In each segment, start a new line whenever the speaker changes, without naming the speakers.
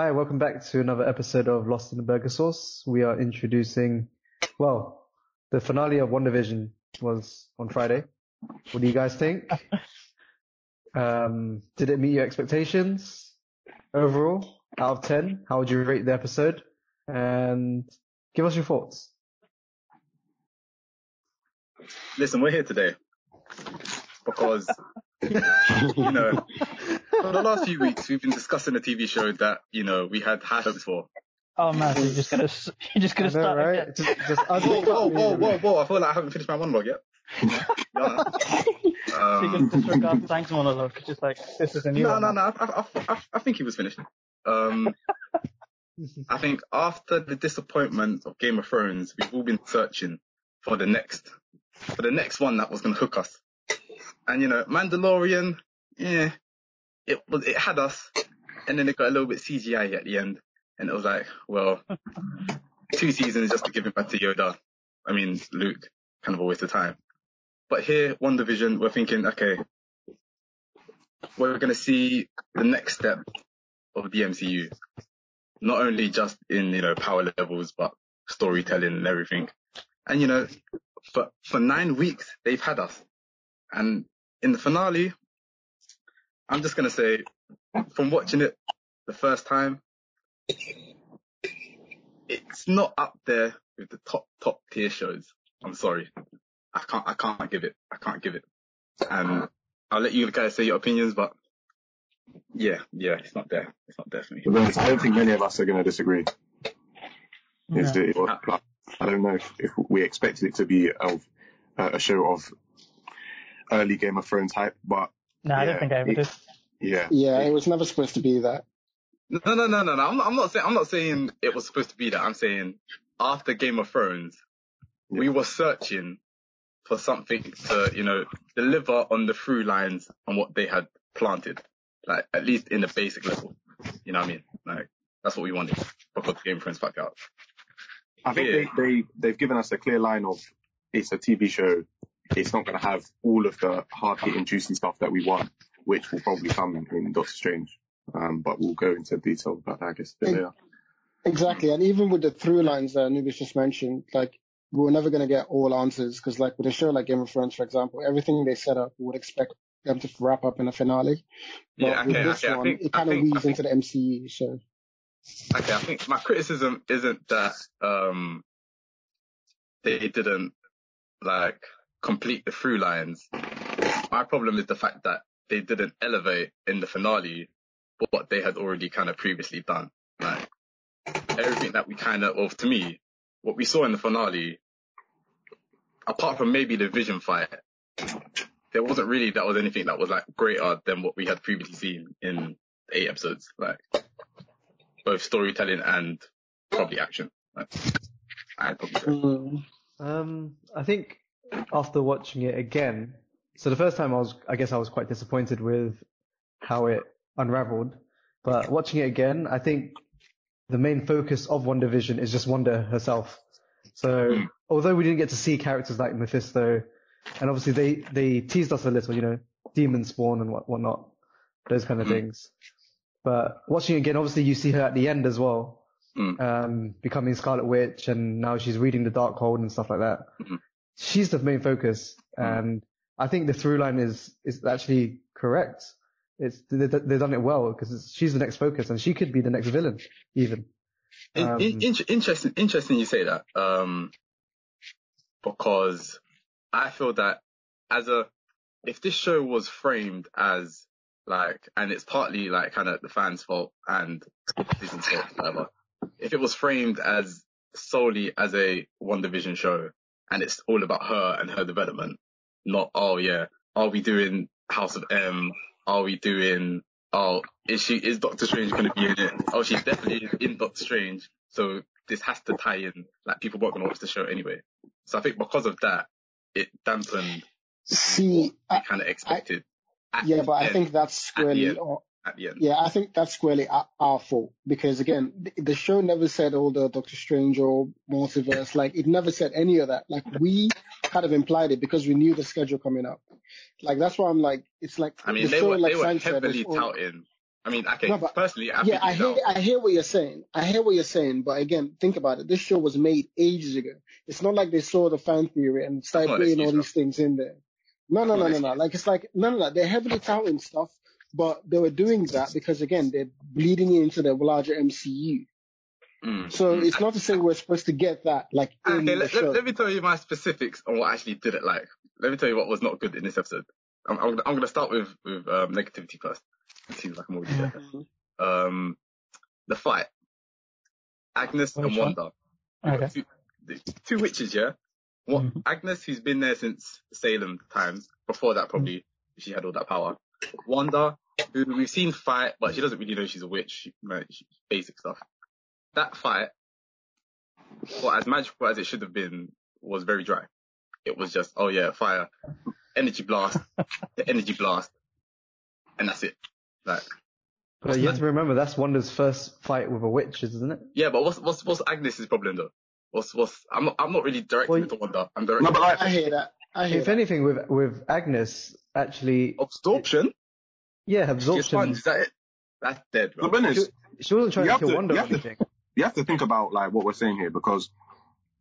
Hi, welcome back to another episode of Lost in the Burger Sauce. We are introducing, well, the finale of WandaVision was on Friday. What do you guys think? Um, did it meet your expectations overall? Out of 10, how would you rate the episode? And give us your thoughts.
Listen, we're here today because, you know, for the last few weeks we've been discussing a TV show that, you know, we had high hopes for.
Oh man, you're just gonna you're just gonna
know,
start
right?
again.
Just, just
Whoa, whoa, whoa, whoa, whoa, I feel like I haven't finished my monologue yet. Yeah.
You can
Um,
disregard thanks monologue. Just like this is a new
no,
one.
no, no, I, I, I, I think he was finished. Um, I think after the disappointment of Game of Thrones, we've all been searching for the next, for the next one that was going to hook us. And you know, Mandalorian, yeah, it was, it had us, and then it got a little bit CGI at the end, and it was like, well, two seasons just to give it back to Yoda. I mean, Luke, kind of a waste of time. But here, WandaVision, we're thinking, okay, we're going to see the next step of the MCU. Not only just in, you know, power levels, but storytelling and everything. And, you know, for, for nine weeks, they've had us. And in the finale, I'm just going to say, from watching it the first time, it's not up there with the top, top tier shows. I'm sorry. I can't, I can't give it. I can't give it. And I'll let you guys say your opinions, but yeah, yeah, it's not there. It's not there for me.
To be honest, I don't think many of us are going to disagree.
Yeah.
Is that it was- like, I don't know if, if we expected it to be of uh, a show of early Game of Thrones hype, but
No, I don't think I ever
it-
did.
yeah,
Yeah, it was never supposed to be that.
No, no, no, no, no. I'm not, I'm not saying, I'm not saying it was supposed to be that. I'm saying after Game of Thrones, we were searching for something to, you know, deliver on the through lines on what they had planted. Like, at least in the basic level. You know what I mean? Like, that's what we wanted because Game of Thrones fucked out.
I think
Yeah.
they, they they've given us a clear line of it's a TV show. It's not going to have all of the hard hitting juicy stuff that we want, which will probably come in Doctor Strange. Um, but we'll go into detail about that, I guess, a bit later.
Exactly. And even with the through lines that Anubis just mentioned, like, we're never going to get all answers because, like, with a show like Game of Thrones, for example, everything they set up, we would expect them to wrap up in a finale. But
Yeah,
with this
okay.
One,
think,
it kind of weaves
think,
into the MCU. So,
okay, I think my criticism isn't that, um, they didn't, like, complete the through lines. My problem is the fact that they didn't elevate in the finale what they had already kind of previously done. Like, everything that we kind of, of to me, what we saw in the finale, apart from maybe the vision fight, there wasn't really that was anything that was like greater than what we had previously seen in eight episodes, like both storytelling and probably action. Like, I'd probably say.
mm,
Um, I think after watching it again, so the first time I was, I guess I was quite disappointed with how it unraveled, but watching it again, I think the main focus of WandaVision is just Wanda herself. So
Mm.
although we didn't get to see characters like Mephisto, and obviously they, they teased us a little, you know, demon spawn and what, whatnot, those kind of
Mm.
things. But watching it again, obviously you see her at the end as well,
Mm.
um, becoming Scarlet Witch, and now she's reading the Darkhold and stuff like that.
Mhm.
She's the main focus,
Mm.
and I think the through line is is actually correct. It's they, they- they've done it well because she's the next focus, and she could be the next villain even. Um,
in, in- interesting, interesting you say that. Um, because I feel that as a, if this show was framed as like, and it's partly like kind of the fans' fault and Disney's fault, whatever. If it was framed as solely as a WandaVision show and it's all about her and her development, not oh yeah, are we doing House of M? are we doing? Oh, is she is Doctor Strange going to be in it? Oh, she's definitely in Doctor Strange. So this has to tie in. Like people weren't going to watch the show anyway. So I think because of that, it dampened
See, I,
kind of expected. at
yeah, but I think that's squarely
end. At the end.
Yeah, I think that's squarely our, our fault because again, th- the show never said all the Doctor Strange or multiverse. Like it never said any of that. Like we kind of implied it because we knew the schedule coming up. Like that's why I'm like, it's like
I mean,
the
they
show,
were
like
they were heavily
all-
touting. I mean, okay,
No, but-
personally, I
yeah, I hear. I hear what you're saying. I hear what you're saying, but again, think about it. This show was made ages ago. It's not like they saw the fan theory and started putting all these things in there. No, no, no, no, no. Like it's like no, no, no. They're heavily touting stuff, but they were doing that because again, they're bleeding into the larger MCU.
Mm,
So
mm.
it's not to say we're supposed to get that like in
Okay,
the
let,
show.
let, let me tell you my specifics on what I actually didn't like. Let me tell you what was not good in this episode. I'm, I'm, I'm going to start with, with um, negativity first. It seems like I'm already there.
Mhm.
Um, the fight. Agnes and
Which one?
Wanda.
Okay.
Two, two witches, yeah? What,
Mhm.
Agnes, who's been there since Salem times. Before that, probably, she had all that power. Wanda, who we've seen fight, but she doesn't really know she's a witch. She, like, she, basic stuff. That fight, well, as magical as it should have been, was very dry. It was just, oh yeah, fire, energy blast, the energy blast, and that's it. Like,
But you have to remember that's Wanda's first fight with a witch, isn't it?
yeah, but what's what's what's Agnes's problem though? What's what's I'm not I'm not really directing
Well,
it to Wanda. I'm directing
No, but like,
I hear that. I
If
that.
anything, with with Agnes, actually,
absorption.
yeah,
She's
absorption.
is that it? That's dead,
to
bro.
be honest,
She wasn't trying to
have
kill
to-
Wanda
you have to- you have to think about like what we're saying here because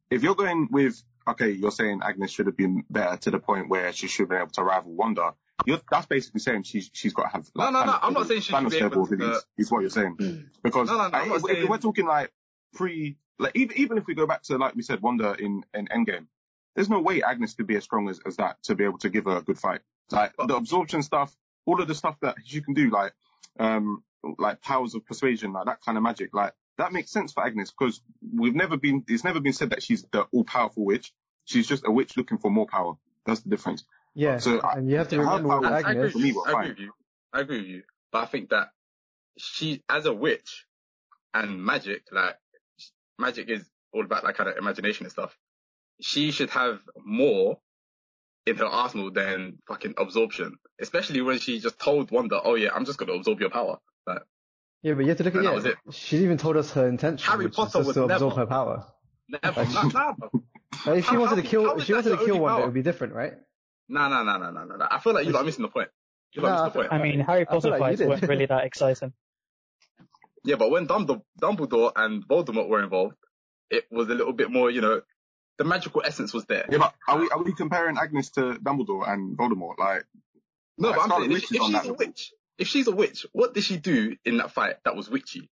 if you're going with okay, you're saying Agnes should have been better to the point where she should have been able to rival Wanda. You're, that's basically saying she's she's got to have like,
No, no, no, I'm not saying she should
Thanos
be able to-
abilities, is what you're saying hmm. because
No, no, no,
like,
I'm not
if, if we're talking like pre like even even if we go back to like we said Wanda in in Endgame, there's no way Agnes could be as strong as, as that to be able to give her a good fight. Like the absorption stuff, all of the stuff that she can do, like um like powers of persuasion, like that kind of magic, like that makes sense for Agnes because we've never been it's never been said that she's the all powerful witch. She's just a witch looking for more power. That's the difference.
Yeah,
So, I-
and you have to remember with
power-
I, I agree
Agnes.
with
For me,
you. I agree with you. I agree with you. But I think that she, as a witch, and magic, like magic is all about like kind of imagination and stuff. She should have more in her arsenal than fucking absorption, especially when she just told Wanda, "Oh yeah, I'm just gonna absorb your power." Like,
Yeah, but you have to look at
And that
yeah.
was it.
She even told us her intention,
Harry Potter
is just
would
absorb
never-
her power.
never,
Like-
nah, nah, bro.
Like, if she
How-
wanted to kill, if she wanted to kill
only
Wanda, it would be different, right?
nah, nah, nah, nah, nah, nah, nah. I feel like you're not missing the point. You're not
Nah,
missing the point.
I mean, Harry Potter
like you
fights
did.
weren't really that exciting.
Yeah, but when Dumbledore, Dumbledore and Voldemort were involved, it was a little bit more, you know, the magical essence was there.
Yeah, but are we are we comparing Agnes to Dumbledore and Voldemort? Like,
No,
Like
but I'm saying, if,
Witch is
if she's
that
a witch, if she's a witch, what did she do in that fight that was witchy?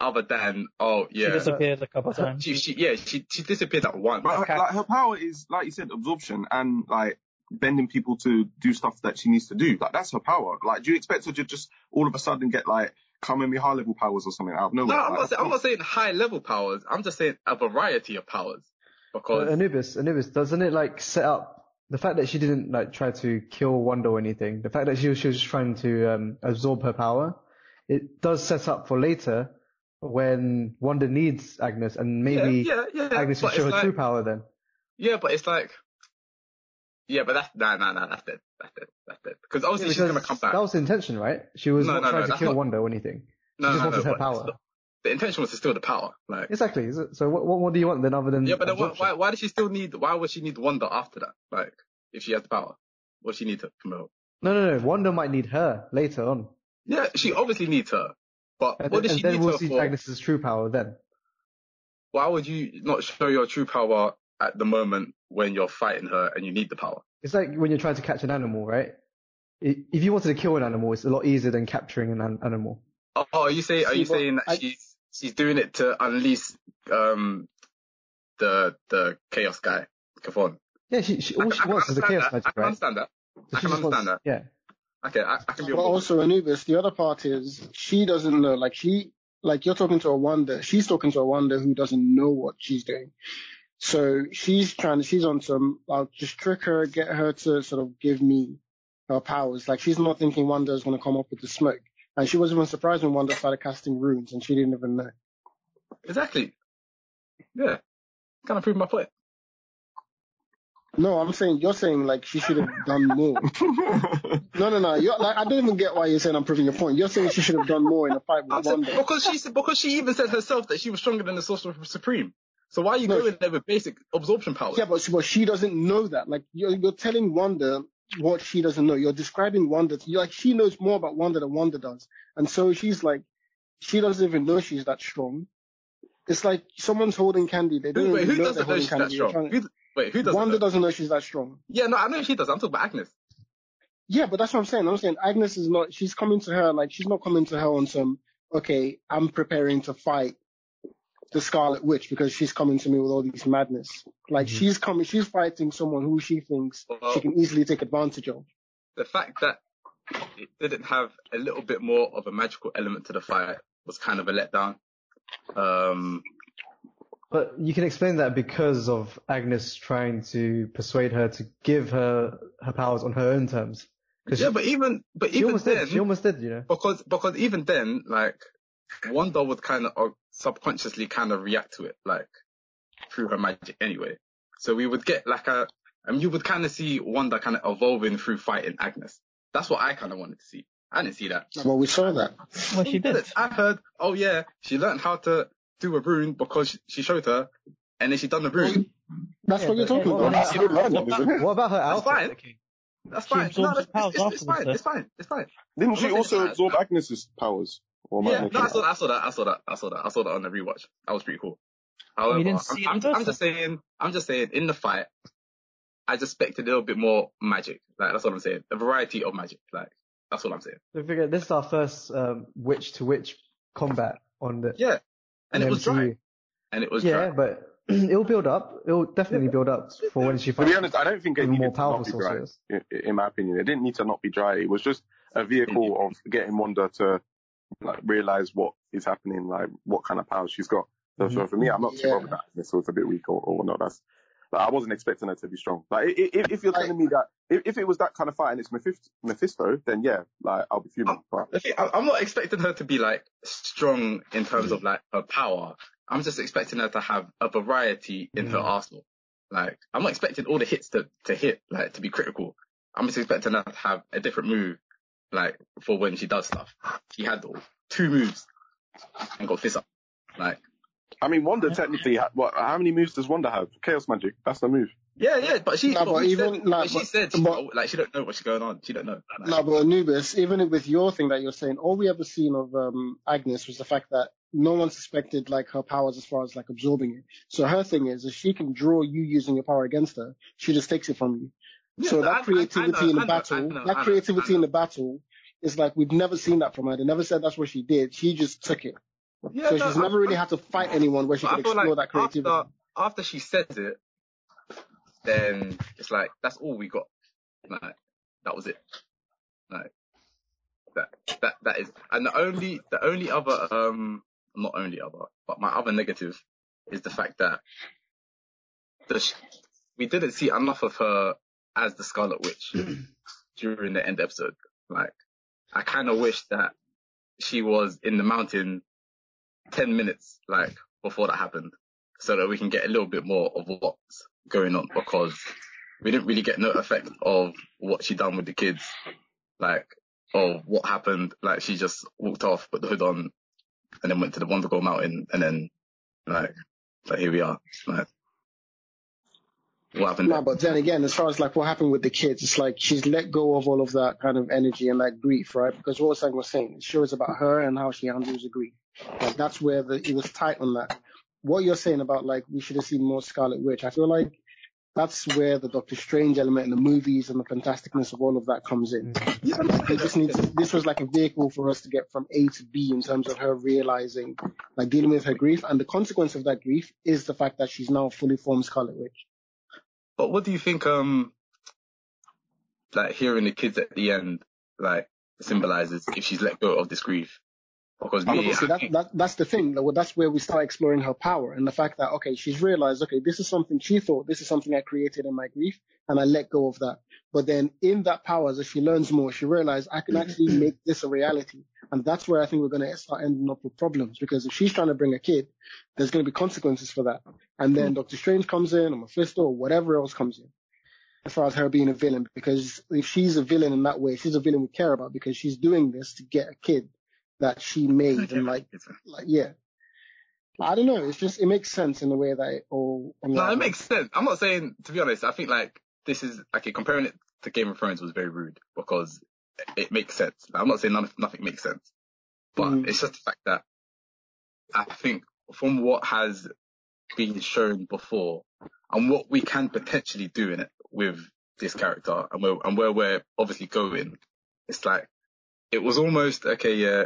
Other than, oh, yeah,
She
yeah.
disappeared a couple of times.
She, she, yeah, she, she disappeared at once.
but her, like her power is like you said, absorption and like bending people to do stuff that she needs to do. Like that's her power. Like, do you expect her to just all of a sudden get like Kamehameha level powers or something out of
No,
nowhere?
I'm
Like,
not, saying, I'm not saying high level powers. I'm just saying a variety of powers. Because,
Uh, Anubis, Anubis, doesn't it like set up the fact that she didn't like try to kill Wanda or anything? The fact that she was, she was just trying to um, absorb her power, it does set up for later when Wanda needs Agnes, and maybe
yeah, yeah, yeah.
Agnes will show her
like,
true power then.
Yeah, but it's like, yeah, but that's, no, no, no, that's it, That's it, That's it. Because obviously
Yeah,
she's gonna
because
come back.
That was the intention, right? She was
No,
not
no, no,
trying to kill
not-
Wanda or anything. She
no,
just
no,
wanted
no,
her power.
it's- The intention was to steal the power. Like,
Exactly. Is it- So what, what more do you want then other than
Yeah, but then why,
absorption?
why, why does she still need, why would she need Wanda after that? Like, if she has the power, what she need to promote?
No, no, no. Wanda might need her later on.
Yeah, she obviously needs her. But
And,
what
then-
does she
and then
need
we'll
her
see
for?
Agnes's true power then.
Why would you not show your true power at the moment when you're fighting her and you need the power?
It's like when you're trying to catch an animal, right? If you wanted to kill an animal, it's a lot easier than capturing an- animal.
Oh, are you saying, are you saying that
I-
she's, she's doing it to unleash, um, the, the chaos guy, Chthon?
Yeah, she, she all
can-
she
I
wants is a chaos
that. I
magic,
can
right?
understand that.
So
I
she
can
just wants-
that.
Yeah.
Okay, I, I can be
But also Anubis, the other part is she doesn't know. Like she, like you're talking to a Wanda. She's talking to a Wanda who doesn't know what she's doing. So she's trying. She's on some. I'll just trick her, get her to sort of give me her powers. Like she's not thinking Wanda is going to come up with the smoke. And she wasn't even surprised when Wanda started casting runes and she didn't even know.
Exactly. Yeah. Kind of proved my point.
No, I'm saying you're saying like she should have done more. no, no, no. You're, like I don't even get why you're saying I'm proving your point. You're saying she should have done more in a fight
I
with
said-
Wanda.
because she said, because she even said herself that she was stronger than the Sorcerer Supreme. So why are you
No,
going there with basic absorption powers?
Yeah, but, she, but she doesn't know that. Like you're, you're telling Wanda what she doesn't know. You're describing Wanda. You're like she knows more about Wanda than Wanda does, and so she's like, she doesn't even know she's that strong. It's like someone's holding candy. They don't
Who, wait,
even
who
know they're
doesn't know
holding
she's
candy. You're
strong?
trying-
Who, wait, who doesn't
Wanda
know?
doesn't know she's that strong.
Yeah, no, I know she does. I'm talking about Agnes.
Yeah, but that's what I'm saying. I'm saying Agnes is not. She's coming to her like she's not coming to her on some. Okay, I'm preparing to fight the Scarlet Witch because she's coming to me with all these madness. Like
Mhm.
she's coming. She's fighting someone who she thinks
Well,
she can easily take advantage of.
the fact that it didn't have a little bit more of a magical element to the fight was kind of a letdown. Um,
But you can explain that because of Agnes trying to persuade her to give her her powers on her own terms. Because
yeah,
she,
but even but
she
even
almost
then,
did. She almost did, you know.
because because even then, like Wanda would kind of subconsciously kind of react to it, like through her magic anyway. So we would get like a, I mean, you would kind of see Wanda kind of evolving through fighting Agnes. That's what I kind of wanted to see. I didn't see that.
Well, we saw that.
Well, she did.
I heard, oh yeah, she learned how to do a rune because she, she showed her, and then she done the rune.
That's
Yeah,
what you're talking
what
about.
about-
She didn't learn it, isn't it?
What about her
That's fine.
Vicky?
That's fine. No,
his
that's,
powers
it's, it's, it's fine. It's fine. It's fine.
Didn't she also absorb Agnes's powers? Or I
Yeah, no, I
it
saw that. I saw that. I saw that. I saw that. I saw that on the rewatch. That was pretty cool. However,
you didn't see
I'm, I'm, I'm just saying. I'm just saying. In the fight, I just expected a little bit more magic. Like that's what I'm saying. A variety of magic. Like that's what I'm saying.
Don't forget, this is our first um, witch to witch combat on the
Yeah, and
on
it was dry. And it was
Yeah,
dry.
but it'll build up. It'll definitely build up for when she
To be honest, I don't think it
even
needed
more
to not
powerful
be dry.
sorcerers.
In, in my opinion, it didn't need to not be dry. It was just a vehicle of getting Wanda to like realize what is happening, like what kind of powers she's got. So, so for me, I'm not too
Yeah.
bothered that this was a bit weak or, or whatnot. That's like, I wasn't expecting her to be strong. Like i- i- if, if you're telling me that if, if it was that kind of fight and it's Mephisto, Mephisto then yeah, like I'll be fuming. But
The thing, I- I'm not expecting her to be like strong in terms of like her power. I'm just expecting her to have a variety in her
Mm.
arsenal. Like I'm not expecting all the hits to, to hit, like to be critical. I'm just expecting her to have a different move, like for when she does stuff. She had two moves and got fist up. Like
I mean, Wanda technically, ha- what? How many moves does Wanda have? Chaos magic. That's the move.
yeah, yeah, but she,
No,
but
but even-
said,
no,
but she
but-
said she,
but-
like she don't know what's going on. She don't know. Like,
No, but Anubis, even with your thing that you're saying, all we ever seen of um, Agnes was the fact that no one suspected like her powers as far as like absorbing it. So her thing is, if she can draw you using your power against her, she just takes it from you.
Yeah,
so
I- I- I
that creativity
know,
in the
know,
battle,
know,
that creativity in the battle is like we've never seen that from her. They never said that's what she did. She just took it.
Yeah,
so she's never really had to fight anyone where she could explore
like
that creativity.
after after she says it, then it's like that's all we got. Like that was it. Like that that that is and the only the only other um not only other but my other negative is the fact that the we didn't see enough of her as the Scarlet Witch during the end episode. Like I kind of wish that she was in the mountain 10 minutes like before that happened so that we can get a little bit more of what's going on because we didn't really get no effect of what she done with the kids like of what happened like she just walked off put the hood on and then went to the Wundagore Mountain and then like like here we are like what happened
No,
there?
but then again, as far as like what happened with the kids, it's like she's let go of all of that kind of energy and that grief, right? Because what Sang was saying, it shows about her and how she handles the grief. Like that's where the it was tight on that. What you're saying about like we should have seen more Scarlet Witch, I feel like that's where the Doctor Strange element in the movies and the fantasticness of all of that comes in. It just needs this was like a vehicle for us to get from A to B in terms of her realizing, like dealing with her grief, and the consequence of that grief is the fact that she's now fully formed Scarlet Witch.
But what do you think, um, like hearing the kids at the end, like symbolizes if she's let go of this grief? Because me,
See, that, that, that's the thing. That's where we start exploring her power and the fact that, okay, she's realized, okay, this is something she thought, this is something I created in my grief, and I let go of that. But then in that power, as she learns more, she realized I can actually make this a reality. And that's where I think we're going to start ending up with problems because if she's trying to bring a kid, there's going to be consequences for that. And then mm. Doctor Strange comes in or Mephisto or whatever else comes in. As far as her being a villain, because if she's a villain in that way, she's a villain we care about because she's doing this to get a kid that she made and like like yeah. I don't know. It's just it makes sense in the way that it all.
No, it makes sense. I'm not saying, to be honest, I think like this is, okay, comparing it to Game of Thrones was very rude because it makes sense. I'm not saying none, nothing makes sense, but
Mm.
it's just the fact that I think from what has been shown before and what we can potentially do in it with this character and where, and where we're obviously going, it's like, it was almost, okay, yeah,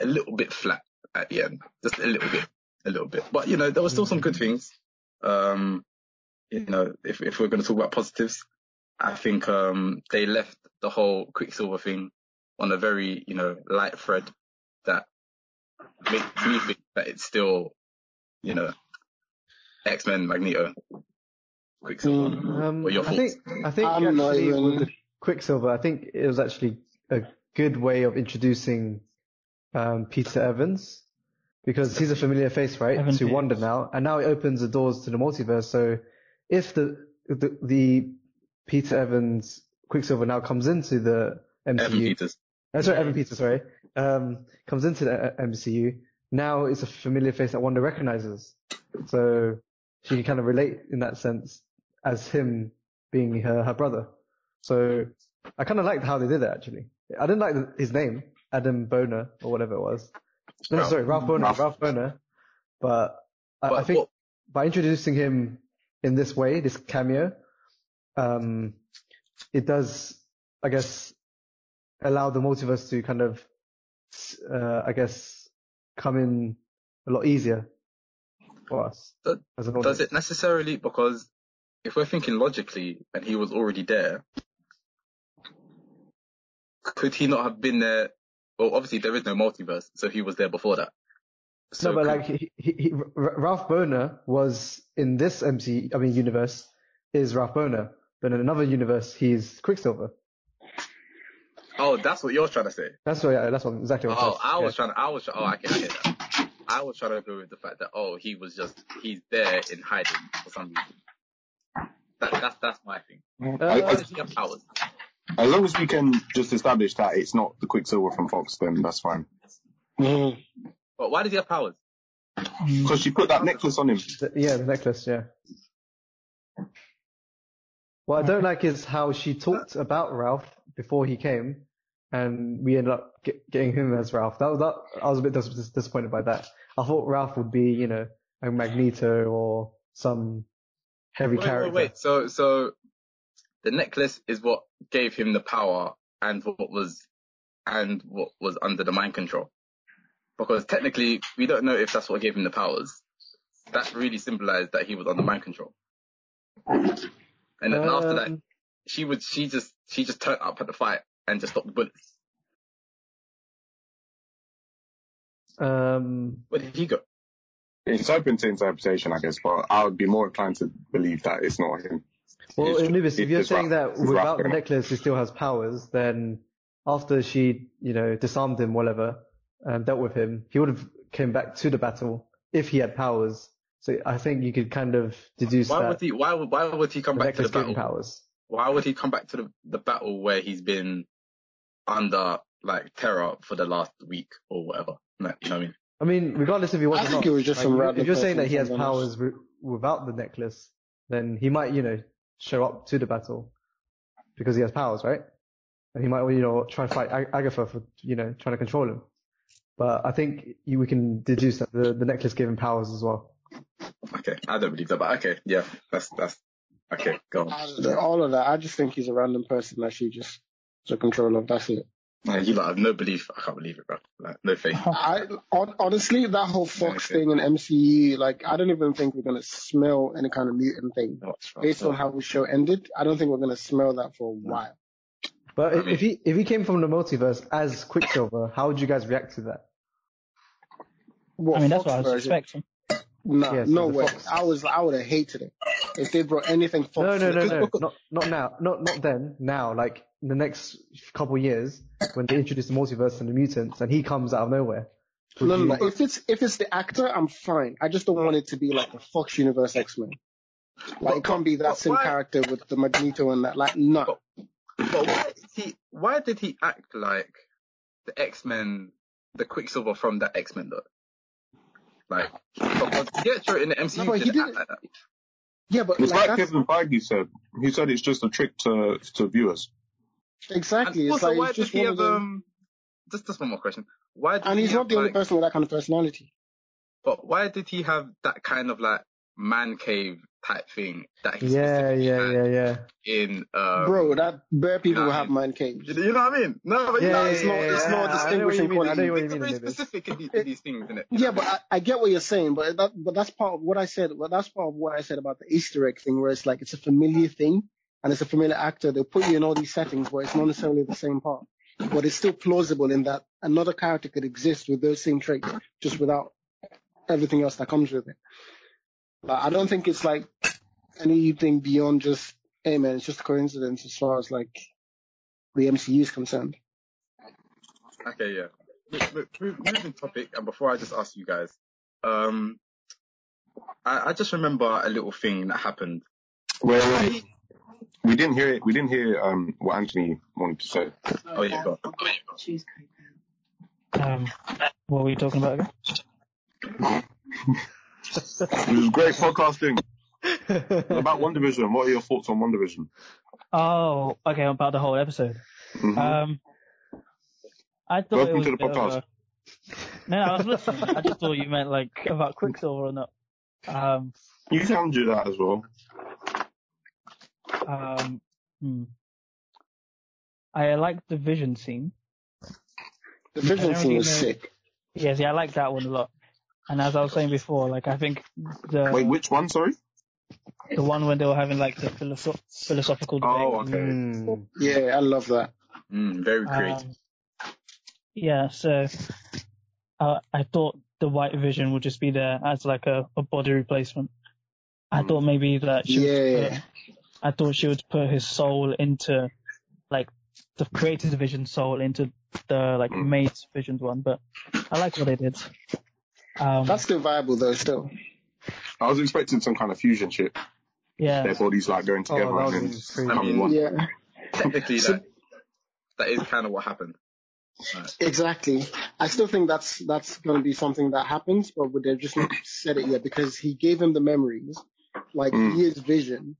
a little bit flat at the end. Just a little bit, a little bit. But, you know, there were still some good things. Um, you know, if, if we're going to talk about positives, I think, um, they left the whole Quicksilver thing on a very, you know, light thread that makes me think that it's still, you know, X-Men, Magneto, Quicksilver.
Um,
What are your
I think I think actually
even-
with the Quicksilver, I think it was actually a good way of introducing um, Peter Evans because he's a familiar face, right,
Evan
to
Peters.
Wanda now, and now it opens the doors to the multiverse. So if the the, the Peter Evans Quicksilver now comes into the MCU,
Evan Peters.
uh, sorry, Evan Peters, sorry, um, comes into the uh, MCU. Now it's a familiar face that Wanda recognizes, so she can kind of relate in that sense as him being her her brother. So I kind of liked how they did it actually. I didn't like the, his name, Adam Boner or whatever it was. No,
Ralph.
sorry, Ralph Bohner,
Ralph.
Ralph Bohner. But I, I think by introducing him in this way, this cameo, um, it does, I guess, allow the multiverse to kind of, uh, I guess, come in a lot easier for us.
Does it necessarily? Because if we're thinking logically and he was already there, could he not have been there? Well, obviously there is no multiverse, so he was there before that. So
no, but
could-
like he, he, he, Ralph Bohner was in this MC, I mean universe, is Ralph Bohner, but in another universe he's Quicksilver.
oh, that's what you're trying to say.
That's what, yeah, that's what exactly what.
Oh, I
yeah.
was trying to, I was, oh, I get that. I was trying to go with the fact that, oh, he was just, he's there in hiding for some reason. That, that's, that's my thing.
Uh,
I- I-
powers?
As long as we can just establish that it's not the Quicksilver from Fox, then that's fine.
Mhm.
But why does he have powers?
Because she put that necklace on him.
The- yeah, the necklace, yeah. What I don't like is how she talked about Ralph before he came, and we ended up get, getting him as Ralph. That was that. I was a bit dis- dis- disappointed by that. I thought Ralph would be, you know, a Magneto or some heavy
Wait,
character.
wait, wait. So, so the necklace is what gave him the power and what was, and what was under the mind control. Because technically, we don't know if that's what gave him the powers. That really symbolized that he was under mind control. And then after that,
Um,
she would, she just, she just turned up at the fight and just stopped the bullets.
Um,
Where did he go?
It's open to interpretation, I guess, but I would be more inclined to believe that it's not him.
Well,
It's-
Anubis, if you're saying
Ralph-
that without the necklace he still has powers, then after she, you know, disarmed him, whatever, and dealt with him, he would have came back to the battle if he had powers. So I think you could kind of deduce
Why
that
would he, why would, why would he come back to the
necklace gave
battle?
powers.
Why would he come back to the, the battle where he's been under like terror for the last week or whatever? Like, you know what I mean?
I mean, regardless if he was
I think
not,
it was just
like,
some
if- you're saying that he has powers wi- without the necklace, then he might, you know, show up to the battle because he has powers, right? And he might, you know, try and fight Ag- Agatha for, you know, trying to control him. But I think you, we can deduce that the, the necklace gave him powers as well.
Okay, I don't believe that, but okay, yeah, that's that's okay. Go on.
All of that. I just think he's a random person that she just took control of. That's it.
Man, you like have no belief. I can't believe it, bro. Like, no faith.
I honestly, that whole Fox
Okay.
thing and MCU, like, I don't even think we're gonna smell any kind of mutant thing
What's
based on how the show ended. I don't think we're gonna smell that for a while.
But
I
if-
mean-
if he if he came from the multiverse as Quicksilver, how would you guys react to that?
What,
I mean, that's
Fox
what I was
version?
expecting.
Nah,
Yeah, so
no way.
Fox-
I was, I would have hated it if they brought anything Fox.
No, no, no,
Just
no, not not now, not not then. Now, like in the next couple years, when they introduce the multiverse and the mutants, and he comes out of nowhere. Would
No, no,
you-
no. If it's if it's the actor, I'm fine. I just don't want it to be like the Fox Universe X Men. Like it can't be that
But
same
why-
character with the Magneto and that. Like no.
But why did he? Why did he act like the X Men, the Quicksilver from that X Men though? Like, because Pietro in the MCU
No, but he
didn't
didn't-
act like that.
Yeah, but
It's
like
like Kevin Feige said. He said it's just a trick to to viewers.
exactly.
And
It's
also,
like
why
it's
did
just
he
one
have um? Just just one more question. Why did
And
he
he's
have,
not the only
like,
person with that kind of personality.
But why did he have that kind of like man cave type thing that he
Yeah,
specifically
yeah,
had
yeah, yeah.
in um,
Bro, that bare people
nah,
will have mind caves.
You know what I mean? No, but
Yeah,
you know,
yeah,
it's not-
yeah,
it's
yeah,
not
I know what you
distinguishing
mean, I know
quality.
what you
Things are
mean.
very specific in, these, in these things, isn't it?
Yeah, but I, I get what you're saying, but that but that's part of what I said. well, that's part of what I said about the Easter egg thing, where it's like it's a familiar thing and it's a familiar actor. They'll put you in all these settings where it's not necessarily the same part, but it's still plausible in that another character could exist with those same traits, just without everything else that comes with it. Like, I don't think it's like anything beyond just, hey man, it's just a coincidence as far as like the MCU is concerned.
Okay, yeah. Mo- mo- mo- Moving topic, and before I just ask you guys, um, I, I just remember a little thing that happened.
Wait, wait. We didn't hear it. We didn't hear um what Anthony wanted to say.
Oh yeah, go.
Um, what were you talking about again?
It was great podcasting about WandaVision. What are your thoughts on WandaVision?
Oh, okay, about the whole episode.
Mhm.
Um, I thought
Welcome
it was
to the
a bit of
podcast.
a- No, I was listening. I just thought you meant like about Quicksilver or not. Um,
you can do that as well.
um, hmm. I liked the vision scene.
The vision scene
really
was sick.
Yes, yeah, I like that one a lot. And as I was saying before, like I think the
Wait, which one? Sorry.
the one when they were having like the philosoph- philosophical debate.
Oh, okay.
Mm.
Yeah, I love that.
Mm, very creative.
Um, yeah, so uh, I thought the white vision would just be there as like a, a body replacement. I
Mm.
thought maybe that she would
Yeah.
put, I thought she would put his soul into like the creator's vision soul into the like
Mm.
mate's vision one, but I like what they did. Um,
That's still viable though, still.
I was expecting some kind of fusion shit.
yeah,
Their bodies like going
Oh,
together
that
and
would've
then.
I mean,
becoming one.
Yeah,
Technically,
So-
that that is kind of what happened.
exactly. I still think that's that's going to be something that happens, but they've just not said it yet because he gave him the memories, like
Mm.
he is Vision,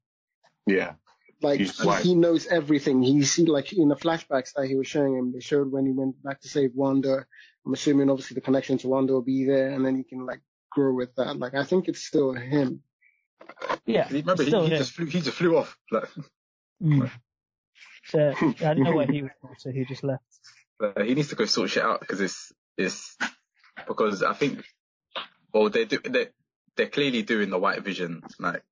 Yeah.
like he,
white.
he knows everything. He see like in the flashbacks that he was showing him, they showed when he went back to save Wanda. I'm assuming obviously the connection to Wanda will be there, and then he can like grow with that. Like I think it's still him.
yeah.
Remember, he,
still
he
him.
just flew. He just flew off. Like,
Mm. So yeah, I didn't know where he was, going, so he just left.
like, he needs to go sort shit out because it's it's because I think well they do they they're clearly doing the white vision like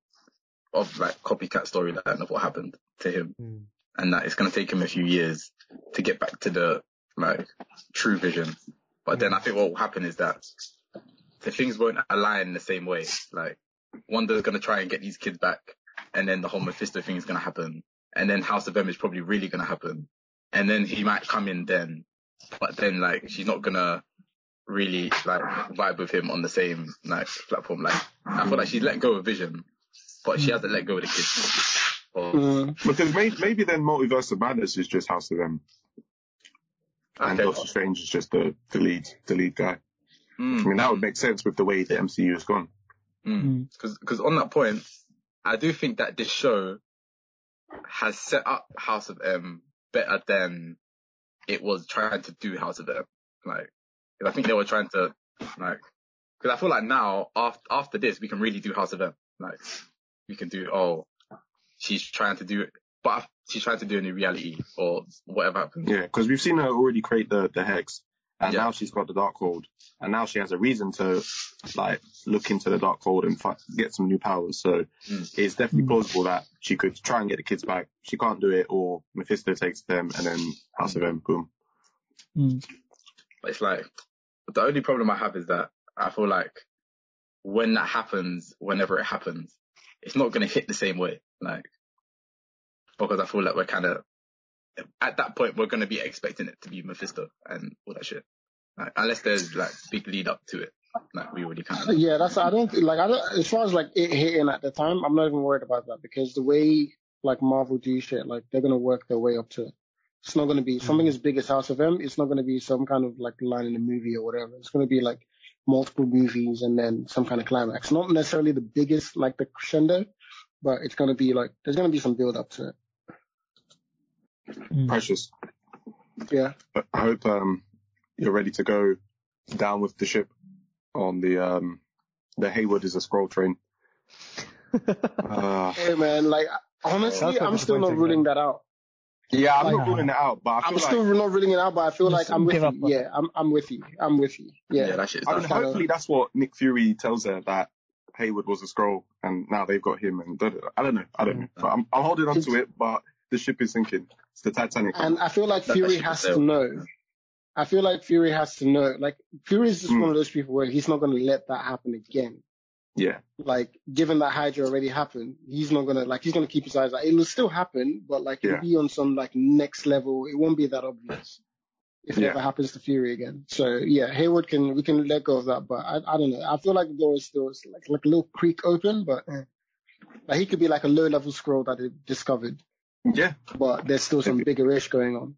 of like copycat storyline of what happened to him
Mm.
and that it's going to take him a few years to get back to the like true vision. But then I think what will happen is that the things won't align the same way. Like Wanda's going to try and get these kids back, and then the whole Mephisto thing is going to happen, and then House of M is probably really going to happen, and then he might come in then, but then like she's not gonna really like vibe with him on the same like platform. Like I feel like she's let go of Vision, but she hasn't let go of the kids. Or,
Mm.
Because maybe, maybe then Multiverse of Madness is just House of M, and
Okay.
Doctor Strange is just the, the lead the lead guy.
Mm.
I mean, that would make sense with the way the MCU has gone.
Mm.
because on that point, I do think that this show has set up House of M better than it was trying to do House of M. Like, I think they were trying to like, because I feel like now after after this we can really do House of M. Like, we can do oh, she's trying to do it, but she's tried to do a new reality or whatever happens.
Yeah, because we've seen her already create the, the hex, and
Yeah.
now she's got the Darkhold, and now she has a reason to like look into the Darkhold and fi- get some new powers. So
Mm.
it's definitely plausible that she could try and get the kids back. She can't do it, or Mephisto takes them, and then House of M, boom.
Mm.
It's like the only problem I have is that I feel like when that happens, whenever it happens, it's not going to hit the same way. Like, because I feel like we're kind of, at that point, we're going to be expecting it to be Mephisto and all that shit. Like, unless there's like big lead up to it. Like, we already kind of.
Yeah, that's I don't like I don't as far as like it hitting at the time, I'm not even worried about that because the way like Marvel do shit, like they're gonna work their way up to it. It's not gonna be mm. something as big as House of M. It's not gonna be some kind of like line in a movie or whatever. It's gonna be like multiple movies and then some kind of climax. Not necessarily the biggest like the crescendo, but it's gonna be like there's gonna be some build up to it.
Mm.
Precious.
Yeah.
I hope um, you're ready to go down with the ship on the um, the Hayward is a Skrull train. Uh,
Hey man, like honestly, I'm still not ruling
man.
that out.
yeah, I'm
Like,
not ruling it out, but I
I'm
feel
still
like
not ruling it out, but I feel like I'm with you.
on.
Yeah, I'm I'm with you. I'm with you.
Yeah,
Yeah.
that shit is
I mean, hopefully that's what Nick Fury tells her that Hayward was a Skrull, and now they've got him. And da, da, da. I don't know, I don't know, but I'm, I'm holding on to it. But the ship is sinking. It's the Titanic.
And I feel like
That
Fury has to know. I feel like Fury has to know. Like Fury is just
Mm.
one of those people where he's not going to let that happen again.
yeah,
Like given that Hydra already happened, he's not gonna like he's gonna keep his eyes out. It'll still happen, but like
Yeah.
it'll be on some like next level. It won't be that obvious if it ever happens to Fury again. So yeah, Hayward can we can let go of that, but I I don't know. I feel like the door is still like like a little creak open, but eh. like he could be like a low level Skrull that they discovered,
yeah.
but there's still some bigger ish going on.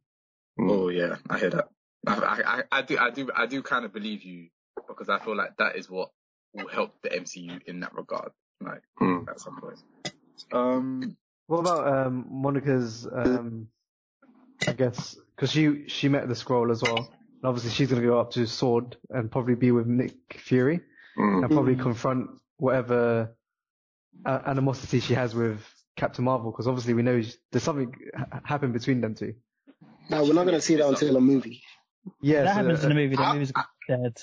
Mm.
Oh yeah, I hear that. I, I, I- I do, I do, I do kind of believe you because I feel like that is what will help the MCU in that regard. Like
Mm.
at some point. Um,
What about um, Monica's? Um, I guess because she she met the Skrull as well. And obviously, she's going to go up to Sword and probably be with Nick Fury
Mm.
and probably confront whatever uh, animosity she has with Captain Marvel. Because obviously, we know there's something ha- happened between them two.
No, we're not gonna see that until a movie.
Yeah,
that
so,
happens in the movie. The
I-
movie's dead.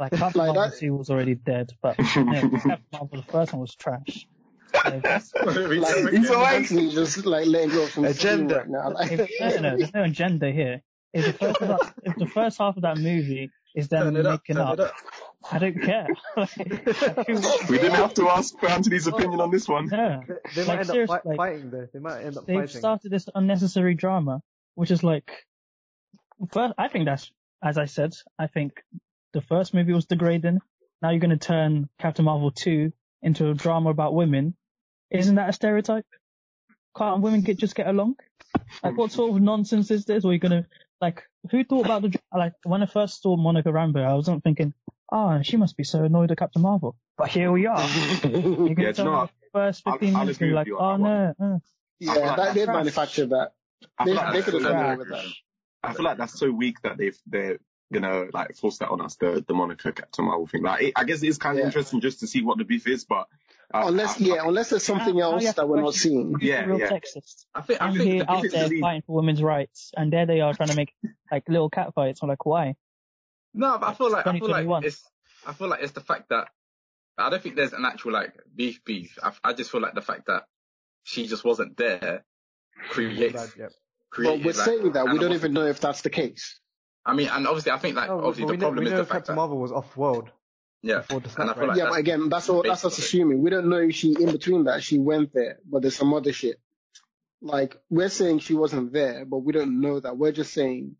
Like Captain
Like
Marvel
that-
2 was already dead, but you know, Captain Marvel the first one was trash. So that's-
Like,
He's alright.
Just like letting go of some
Agenda.
right now. Like,
if, no, no, no, there's no agenda here. If the first half, if the first half of that movie is them
turn it up,
making up,
up.
I don't care.
We didn't have to ask for Anthony's opinion on this one.
No,
they might
Like,
end up fi-
like,
fighting though. They might end up fighting.
they've
fighting.
started this unnecessary drama, which is like, first, I think that's, as I said, I think the first movie was degrading. Now you're going to turn Captain Marvel 2 into a drama about women. Isn't that a stereotype? Can't women get, just get along? Like, what sort of nonsense is this? Or are you going to, like, who thought about the, like, when I first saw Monica Rambeau, I wasn't thinking, oh, she must be so annoyed at Captain Marvel. But here we are. You're going
Yeah,
to tell
you know
me first
I'll-
15
I'll
minutes,
agree
you're like,
you
oh no. uh."
yeah, that, they've manufactured that. They,
like
they could have done away
bad.
with that.
I feel like that's so weak that they've they're gonna like force that on us the the Monica Captain Marvel thing. Like it, I guess it is kind of
Yeah.
interesting just to see what the beef is, but uh,
Unless,
I-
yeah, unless there's something
Now- now
else that we're not seeing.
Yeah,
real
yeah.
sexist.
I think, I
I'm
think
here
the
out
biggest
there
lead-
fighting for women's rights, and there they are trying to make like little cat fights. I'm like, why?
No, but I feel like I feel like it's I feel like it's the fact that I don't think there's an actual like beef beef. I, I just feel like the fact that she just wasn't there creates
Bad, yeah.
But we're
like,
saying that we don't even know if that's the case.
I mean, and obviously, I think like
No,
obviously the
know,
problem
we
is the fact
Captain
that
Marvel was off world
yeah, and I feel like
yeah, but again, that's all. That's us assuming. We don't know if she in between that she went there, but there's some other shit. Like we're saying she wasn't there, but we don't know that. We're just saying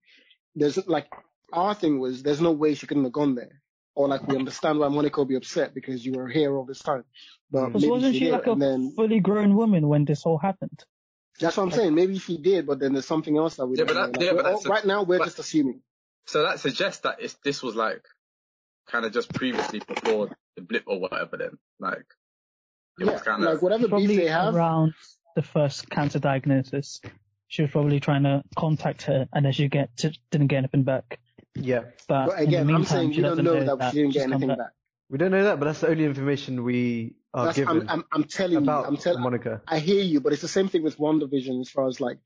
there's like our thing was there's no way she couldn't have gone there, or like we understand why Monica will be upset because you were here all this time. But maybe
wasn't
she,
she like a
then
fully grown woman when this all happened?
that's what I'm saying. Maybe she did, but then there's something else that we.
Yeah, but, that,
like,
yeah, but all, a-
right now we're
but-
just assuming.
so that suggests that it's this was like kind of just previously before the blip or whatever. Then like it
Yeah,
was kind of like
whatever beef
Probably
they have.
around the first cancer diagnosis. She was probably trying to contact her, and then she get to, didn't get anything back.
Yeah,
But,
But again,
the
I'm saying
she
we don't
doesn't
know that she didn't get
come
anything
back.
back.
we don't know that, but that's the only information we are
That's,
given
I'm, I'm, I'm telling you,
about
I'm telling.
Monica.
I hear you, but it's the same thing with WandaVision as far as like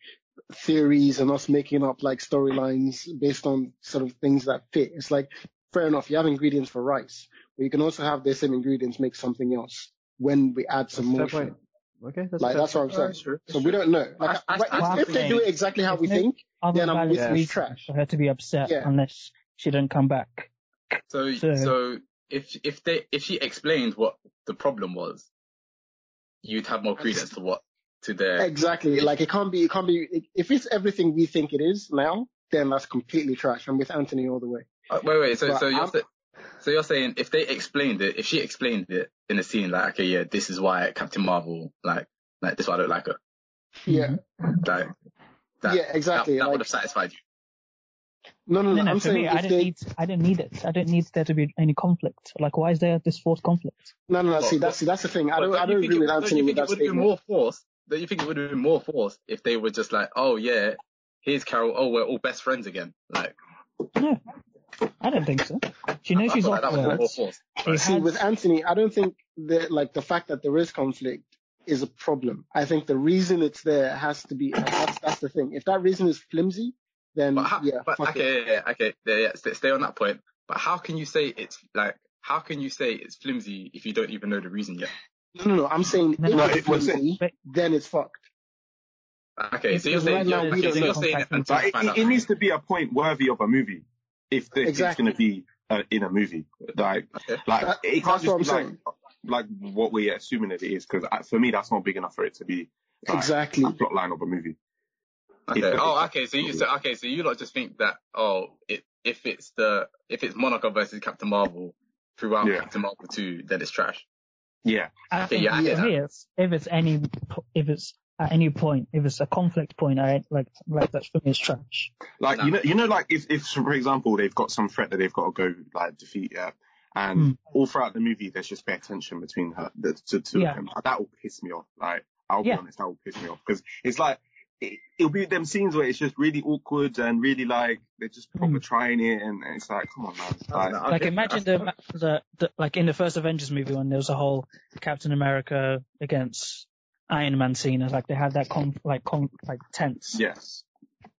theories and us making up like storylines based on sort of things that fit. It's like, fair enough, you have ingredients for rice, but you can also have the same ingredients make something else when we add some
Fair
motion.
Point. Okay, that's
Like that's what I'm saying.
That's true,
So
that's
we don't know. Like,
I- I-
right,
I
if, if they do it exactly how we
no
think,
Other
Then I'm
valid
with
you, trash.
for her to be upset
Yeah.
unless she didn't come back.
So,
So-
so if if they if she explained what the problem was, you'd have more credence to what to their.
Exactly. Like it can't be. It can't be. If it's everything we think it is now, then that's completely trash. I'm with Anthony all the way.
Uh, wait, wait. So,
But
so you're
I'm-
sa- so you're saying if they explained it, if she explained it in a scene, like, okay, yeah, this is why Captain Marvel, like, like this is why I don't like her,
Yeah.
like, that,
yeah. Exactly.
that, that
like,
would have satisfied you.
no, no, no.
No, no,
I'm
for me, I
if
didn't
they.
need, I didn't need it. I didn't need there to be any conflict. Like, why is there this forced conflict?
No, no, no. See, that's see, that's the thing. I
But
don't. I don't
think
agree
it-
with Anthony with
think it
that
would have been
statement.
more force? Don't you think it would have been more force if they were just like, oh yeah, here's Carol, oh we're all best friends again, like.
No, I don't think so. She knows she's
feel
off
like that would have been more
words.
force.
See,
had-
with Anthony, I don't think that like the fact that there is conflict is a problem. I think the reason it's there has to be. That's that's the thing. If that reason is flimsy, then
But, how,
yeah,
but
fuck it.
okay, yeah, yeah, okay, yeah, yeah, stay, stay on that point. But how can you say it's like, how can you say it's flimsy if you don't even know the reason yet?
No, no, no. I'm saying
No,
if
no,
it's flimsy,
but-
then it's fucked.
Okay, so you're
Because
saying,
right
you're,
now
okay, so you're saying it until
Like,
you
it,
find out.
it, it needs to be a point worthy of a movie. If the,
Exactly.
it's going to be uh, in a movie, like,
Okay.
like
That-
it can't just
I'm
be like, like what we're assuming that it is. Because for me, that's not big enough for it to be like,
Exactly.
a plot line of a movie.
Okay.
If-
Oh, okay. So you so okay. So you lot just think that oh, it, if it's the if it's Monica versus Captain Marvel throughout
Yeah.
Captain Marvel two, then it's trash.
Yeah,
I think
yeah, I
for
get
me, it's, if it's any, if it's at any point, if it's a conflict point, I like, like that's for me, it's trash.
like
Nah.
you know, you know, like if, if for example they've got some threat that they've got to go like defeat, yeah, and
Hmm.
all throughout the movie there's just bare tension between her, the two, two
Yeah.
of them. That will piss me off. Like I'll
Yeah.
be honest, that will piss me off because it's like it, it'll be them scenes where it's just really awkward and really like they're just proper
Hmm.
trying it, and it's like, come on, man. Like,
no,
Like imagine the, the, the, like in the first Avengers movie when there was a whole Captain America against Iron Man scene, it's like they had that con, like con, like tense.
yes,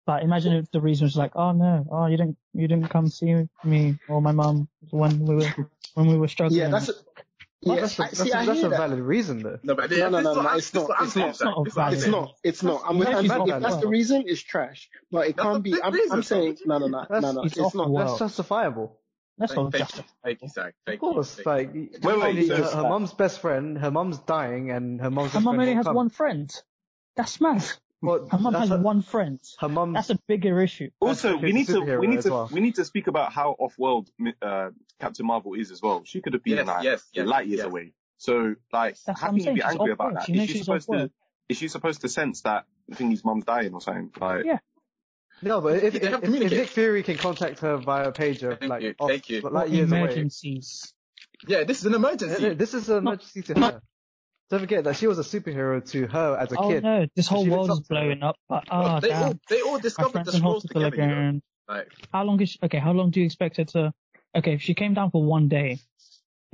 But imagine if the reason was like, oh no, oh you didn't, you didn't come see me or my mum when we were, when we were struggling.
Yeah, that's. A,
Well,
yeah,
that's a,
I-
that's,
see,
a,
I
that's a
that.
valid reason though.
No, but
No, no, no, no,
I'm-
it's not, it's not,
it's not
Zach. This is what I'm
valid.
It's not. It's not. I'm with
Maybe
Anthony.
not
If that's the reason, it's trash. But it
That's
can't be. I'm, I'm saying
What do you
no, no, no, no, no.
it's
It's
off the
not.
That's justifiable.
That's
Thank,
not
thank
just.
you, thank you, Zach.
Of
Thank you.
course,
Thank
like
wait,
only
so-
her, her mum's best friend, her mom's dying, and her mom's.
Her
mom
only has
come.
one friend. That's mad.
Well,
Her mom
that's
has
her,
one friend.
her mom.
That's a bigger issue.
Also, we need to we need to
well.
we need to speak about how off-world uh, Captain Marvel is as well. She could have been
Yes,
like
yes, yes,
light years
yes.
away. So, like,
That's
how can you be angry about
off-world.
that?
She
is she supposed to? Is she supposed to sense that I think his mum's dying or something? Like,
Yeah.
No, but if, if, if, if. Nick Fury can contact her via pager,
Thank
like
you,
off,
thank you.
light
Or
years away.
Yeah, this is an emergency.
this is an emergency to her. Don't forget that she was a superhero to her as a
Oh
kid.
no, this whole world is
up her.
blowing up. But
Bro,
oh
they all they all discovered the
in
scrolls
hospital
together. You know? Like,
How long is? Okay, how long do you expect her to? Okay, if she came down for one day,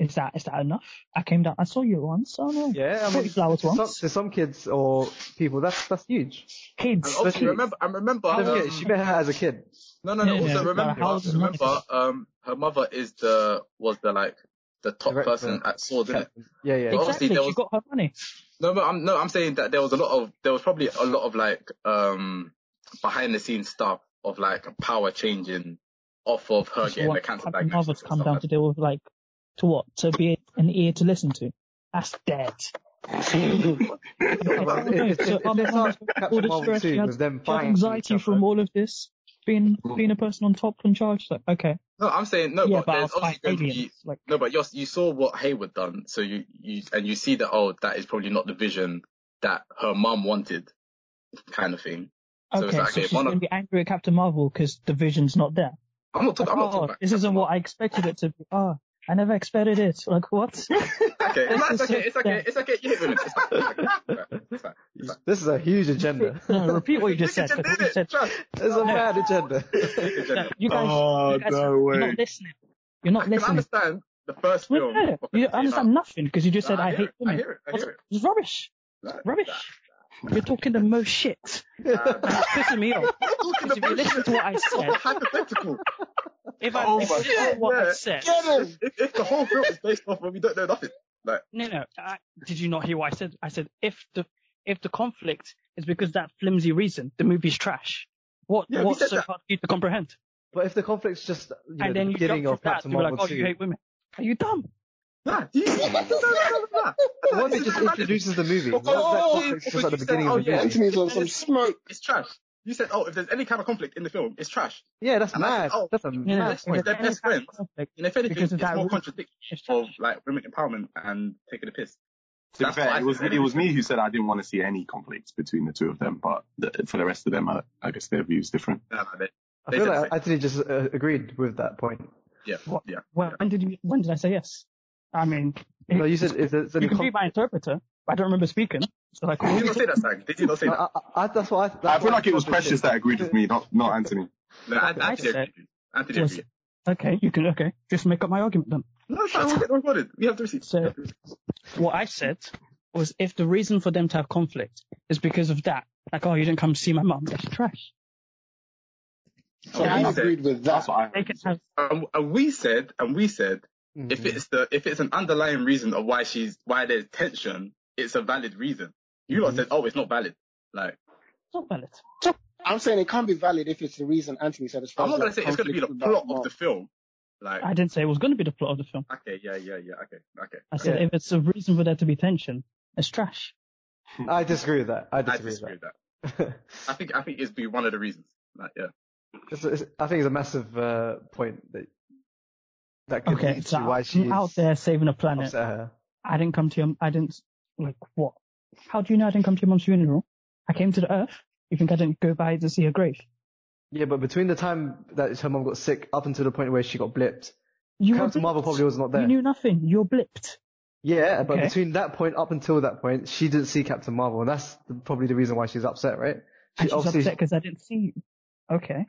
is that is that enough? I came down. I saw you once. Oh no.
Yeah, I mean,
Forty flowers
to some,
once.
to some kids or people, that's that's huge.
and
Kids.
also
Especially-
remember, I remember.
Don't
Um,
she met her as a kid.
no, no, no.
Yeah,
Also
yeah.
remember,
Like, how old is
remember, um, her mother is the was the like the top
Director.
person at Sword, isn't it?
Yeah, yeah.
Well, obviously
Exactly.
there
She
was-
got her money.
No, but I'm no, I'm saying that there was a lot of there was probably a lot of like um behind the scenes stuff of like power changing off of her
So
getting
what
the cancer diagnosis.
Marvel's
and
come down
like
to deal with like to what? To be an ear to listen to. That's dead.
Well, if, if,
So
if,
I'm-
if it's
I'm- all the stress she
2 them
She had anxiety from all of this. Being being a person on top in charge. Like okay,
No, I'm saying no,
yeah,
but
but
there's obviously going to be
Like
no, but you're, you saw what Hayward done, so you you and you see that oh that is probably not the vision that her mum wanted, kind of thing. So
okay,
like,
so
okay,
she's gonna be angry at Captain Marvel because the vision's not there.
I'm not talking. I'm not talking
oh,
about
this isn't what I expected it to be. Oh, I never expected it. Like what?
Okay, it's,
This is
okay, it's okay, it's okay. You hit women. It's fine. It's fine. It's fine.
This is a huge agenda.
no, repeat what you just said.
Nigga did
you
it.
said
Trust.
It's a bad agenda.
no, you guys,
Oh,
you guys
no
you're
way.
not listening. You're
I
not
can
listening.
understand the first
Wait,
film.
no, no, you don't understand nothing because you just said
Nah,
I,
hear
hate
it, I
women.
hear it. I hear it.
It's rubbish.
Nah,
Rubbish.
Nah,
You're talking the most shit.
nah, nah.
And it's pissing me off.
Talking
If you listen to what I said,
hypothetical.
if I
Oh
if listen to what I
God.
said,
Get him.
If, if the whole film is based off of we don't know nothing, like
no, no. I, did you not hear what I said? I said if the if the conflict is because that flimsy reason, the movie's trash. What
Yeah,
what's so
that.
hard for you to comprehend?
But if the conflict's just you know,
and
the
then you
beginning
jump
of
to that,
Captain
you're like,
Marvel
oh,
2,
you hate women. Are you dumb?
Nah, you, no, no, no, no, no.
the one that just introduces the movie.
Oh,
that, that
oh, oh,
just at the
you said,
beginning
oh,
of the
yeah.
movie.
Anthony's on some smoke.
It's trash. You said, oh, if there's any kind of conflict in the film, it's trash.
Yeah, that's
And
mad.
said, oh,
that's a
Yeah,
mad
that's
point.
They're
any
best friends.
conflict
And if anything, it's
that
more
root-
contradiction of like women empowerment and taking a piss.
To be fair, it was it was me who said I didn't want to see any conflicts between the two of them, but the, for the rest of them, I, I guess their view is different.
No, no, they,
I
They
feel like
the
Anthony just uh, agreed with that point.
yeah,
What?
yeah.
Well, when did you, when did I say yes? I mean,
No, you said if there's any
you can be my interpreter, but I don't remember speaking. So like,
Did you not say that, Sang? Did you not say that?
I, I, I, that's what I. That's
I feel
what
like it was Precious that agreed with me, not not Anthony.
No, Anthony
I
agreed.
said
Anthony
was-
agreed.
okay, you can, okay, just make up my argument then.
No, it's fine. We'll get recorded. We have the receipts.
So-
We have the receipts.
What I said was if the reason for them to have conflict is because of that, like, oh, you didn't come to see my mum, that's trash.
So
Okay,
I
you said-
agreed with
That's
that.
what I
They can have,
And, and we said, and we said,
Mhm.
if it's the if it's an underlying reason of why she's why there's tension, it's a valid reason. You lot
Mhm.
said, oh, it's not valid. Like,
it's not valid.
I'm saying it can't be valid if it's the reason Anthony said. As far
I'm not gonna say it's gonna be the plot of the film. Like,
I didn't say it was going to be the plot of the film.
okay, yeah, yeah, yeah, okay, okay.
I said
Yeah.
if it's a reason for there to be tension, it's trash.
I disagree with that. I
I
disagree,
disagree
with
with that.
that.
I think I think it's be one of the reasons. Like, yeah.
it's, it's, I think it's a massive uh, point that that could
Okay, so
why
I'm
she's
out there saving a planet. I didn't come to your, I didn't, like, what? How do you know I didn't come to your mom's funeral? I came to the earth. You think I didn't go by to see her grave?
Yeah, but between the time that her mom got sick up until the point where she got blipped,
You
Captain Marvel probably was not there.
You knew nothing. You were blipped.
Yeah, but
Okay.
between that point up until that point, she didn't see Captain Marvel, and that's the, probably the reason why she's upset, right?
And she's upset because I didn't see you. Okay.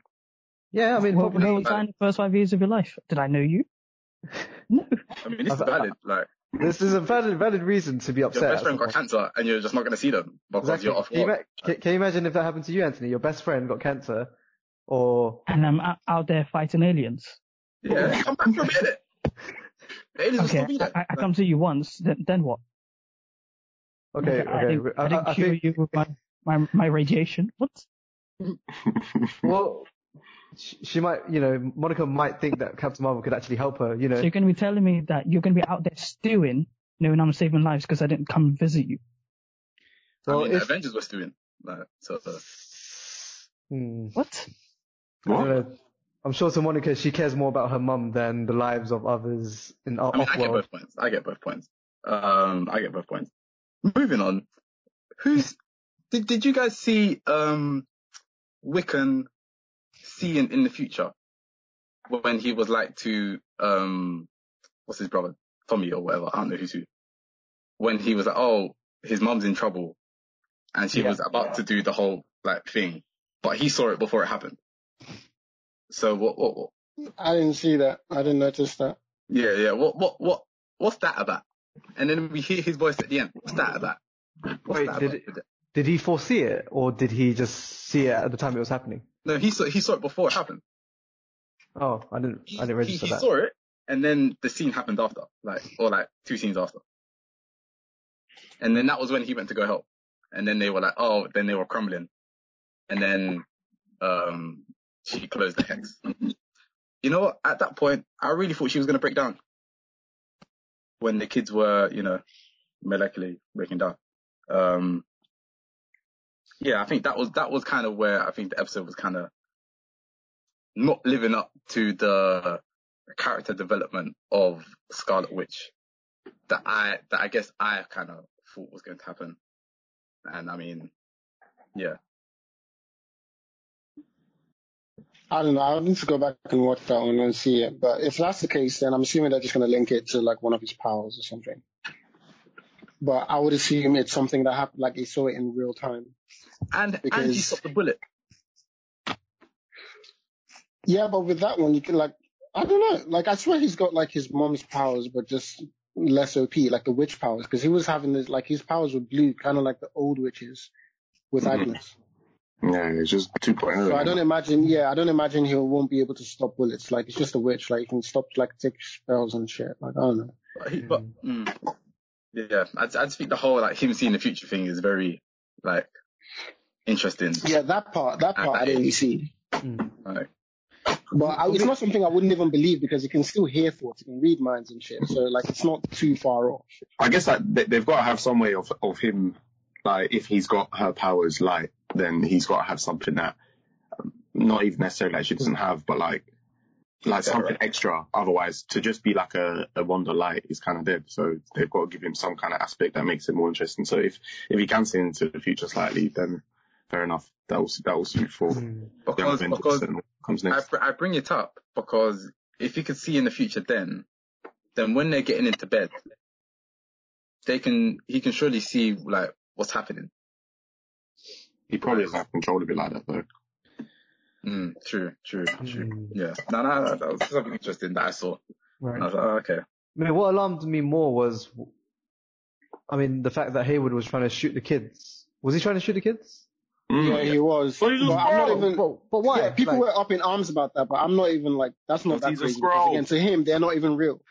Yeah, I mean,
well,
probably.
where was I in the first five years of your life? Did I know you? No.
I mean, this is valid. Like,
This is a valid, valid reason to be upset.
your
best
friend got cancer and you're just not gonna see them because
Exactly.
you're off
Can you, ma- can, can you imagine if that happened to you, Anthony? Your best friend got cancer, or
And I'm out, out there fighting aliens.
Yeah, come back for a minute. Aliens
Okay.
be.
I, I come to you once. Then, then what?
okay,
I
okay.
didn't, I,
I,
didn't
I
cure
think
you with my, my, my radiation. What?
well, she, she might, you know, Monica might think that Captain Marvel could actually help her. You know,
So you're going to be telling me that you're going to be out there stewing, knowing I'm saving lives because I didn't come visit you.
well,
I mean, the
if,
Avengers was stewing. Like, so, uh,
hmm,
What?
what?
I'm sure to Monica, she cares more about her mum than the lives of others in
I mean, I
off
get both points. I get both points. Um, I get both points. Moving on. Who's did did you guys see um Wiccan seeing in the future when he was like to um what's his brother Tommy or whatever I don't know who's who when he was like oh his mum's in trouble and she
Yeah.
was about to do the whole like thing but he saw it before it happened. So what what, what
I didn't see that. I didn't notice that.
Yeah, yeah. What, what, what, what's that about? And then we hear his voice at the end. What's that about? What's
Wait,
that
did
about?
Did he foresee it, or did he just see it at the time it was happening?
No, he saw, he saw it before it happened.
Oh, I didn't,
He,
I didn't
he,
register
he
that.
saw it, and then the scene happened after, like, or like two scenes after. And then that was when he went to go help. And then they were like, oh, then they were crumbling. And then, um, she closed the hex. You know what? At that point, I really thought she was going to break down. When the kids were, you know, molecularly breaking down. Um, yeah, I think that was, that was kind of where I think the episode was kind of not living up to the character development of Scarlet Witch that I, that I guess I kind of thought was going to happen. And I mean, yeah.
I don't know. I need to go back and watch that one and see it. But if that's the case, then I'm assuming they're just going to link it to like one of his powers or something. But I would assume it's something that happened, like he saw it in real time.
And, and he stopped the bullet.
Yeah, but with that one, you can like, I don't know. Like, I swear he's got like his mom's powers, but just less OP, like the witch powers, because he was having this, like his powers were blue, kind of like the old witches with
Mhm.
Agnes.
Yeah, it's just 2.0.
So I don't imagine, yeah, I don't imagine he won't be able to stop bullets. Like, it's just a witch. Like, he can stop, like, take spells and shit. Like, I don't know.
But, he, but mm, yeah, I, I just think the whole like him seeing the future thing is very like interesting.
Yeah, that part, that part I didn't see.
Mm.
Like,
But I, it's not something I wouldn't even believe because you can still hear thoughts, you can read minds and shit. So like, it's not too far off.
I guess that they, they've got to have some way of of him, like if he's got her powers light, then he's got to have something that, um, not even necessarily like she doesn't have, but like like something
right.
extra. Otherwise, to just be like a, a Wanda Light is kind of dead. So they've got to give him some kind of aspect that makes it more interesting. So if if he can see into the future slightly, then fair enough. That will that will suit for
Mm.
Because, because
and what comes
I,
next.
br- I bring it up because if you could see in the future then, then when they're getting into bed, they can, he can surely see like what's happening.
He probably doesn't have control of it like that though.
Mm, true, true, true.
Mm.
Yeah. No, no, no, that was something interesting that I saw.
Right.
And I was like, oh, okay.
I mean, what alarmed me more was, I mean, the fact that Hayward was trying to shoot the kids. Was he trying to shoot the kids?
Mm.
Yeah, he was.
But he's a
But I'm not even.
But, but why?
Yeah, people
Like-
were up in arms about that, but I'm not even like that's not that
he's
crazy. Because again, to him, they're not even real.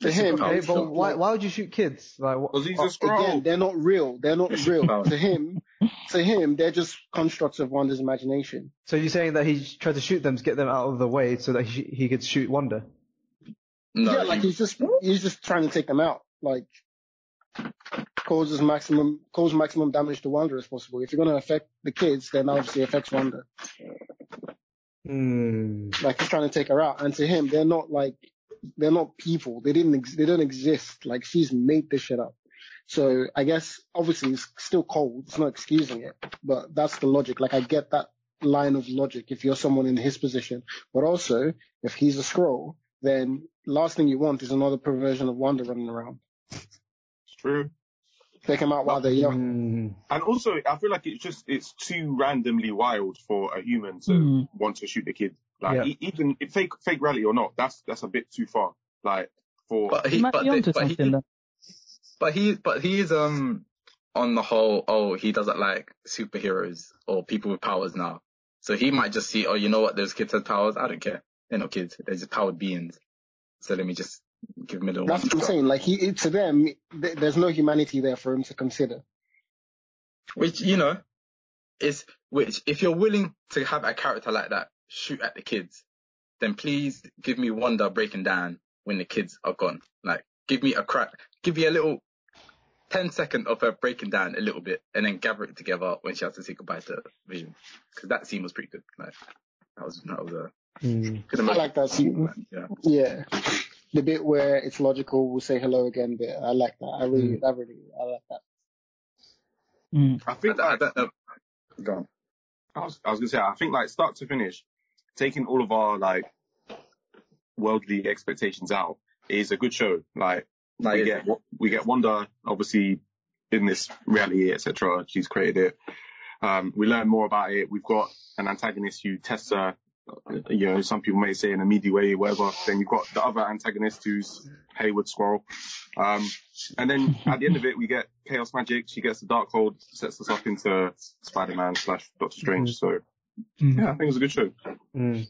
To
Listen,
him,
Okay, but why, why would you shoot kids? Like,
Because he's a Skrull.
Again, they're not real. They're not real. To him, to him, they're just constructs of Wanda's imagination.
so you're saying that he tried to shoot them to get them out of the way so that he, he could shoot Wanda?
No,
yeah, like he's just he's just trying to take them out. Like causes maximum cause maximum damage to Wanda as possible. If you're gonna affect the kids, then obviously affects Wanda.
Hmm.
Like he's trying to take her out, and to him, they're not like they're not people. They didn't ex- they don't exist. Like she's made this shit up. So I guess obviously it's still cold. It's not excusing it, but that's the logic. Like I get that line of logic if you're someone in his position, but also if he's a Skrull, then last thing you want is another perversion of Wanda running around.
It's true.
Take him out while they're young.
Hmm.
And also, I feel like it's just it's too randomly wild for a human to
Mhm.
want to shoot the kid. Like
Yeah.
e- even if fake fake rally or not, that's that's a bit too far. Like for
but
He
he,
might
but,
be onto
but
something
he, but he, but he is, um, on the whole, oh, he doesn't like superheroes or people with powers now. So he might just see, oh, you know what, those kids have powers. I don't care. They're not kids. They're just powered beings. So let me just give him a little.
That's what I'm saying. Like he, to them, th- there's no humanity there for him to consider.
Which, you know, is, which, if you're willing to have a character like that shoot at the kids, then please give me Wanda breaking down when the kids are gone. Like, give me a crack, give me a little 10 second of her breaking down a little bit and then gather it together when she has to say goodbye to Vision. Cause that scene was pretty good. Like, that was, that was a good
I like that scene.
Yeah.
Yeah. The bit where it's logical, we'll say hello again bit. I like that. I really, I really, I like that.
Mm.
I
I,
think
I
like,
don't know. Go on.
I was I was gonna say I think like start to finish, taking all of our like worldly expectations out is a good show. Like
No,
we get we get Wanda obviously in this reality etc. She's created it. Um, we learn more about it. We've got an antagonist who tests her. You know, some people may say in a meaty way, whatever. Then you've got the other antagonist who's Hayward Skrull. Um, and then at the end of it, we get Chaos Magic. She gets the Darkhold, sets us up into Spider-Man slash Doctor Strange. So
Mm.
yeah, I think it was a good show.
Hmm.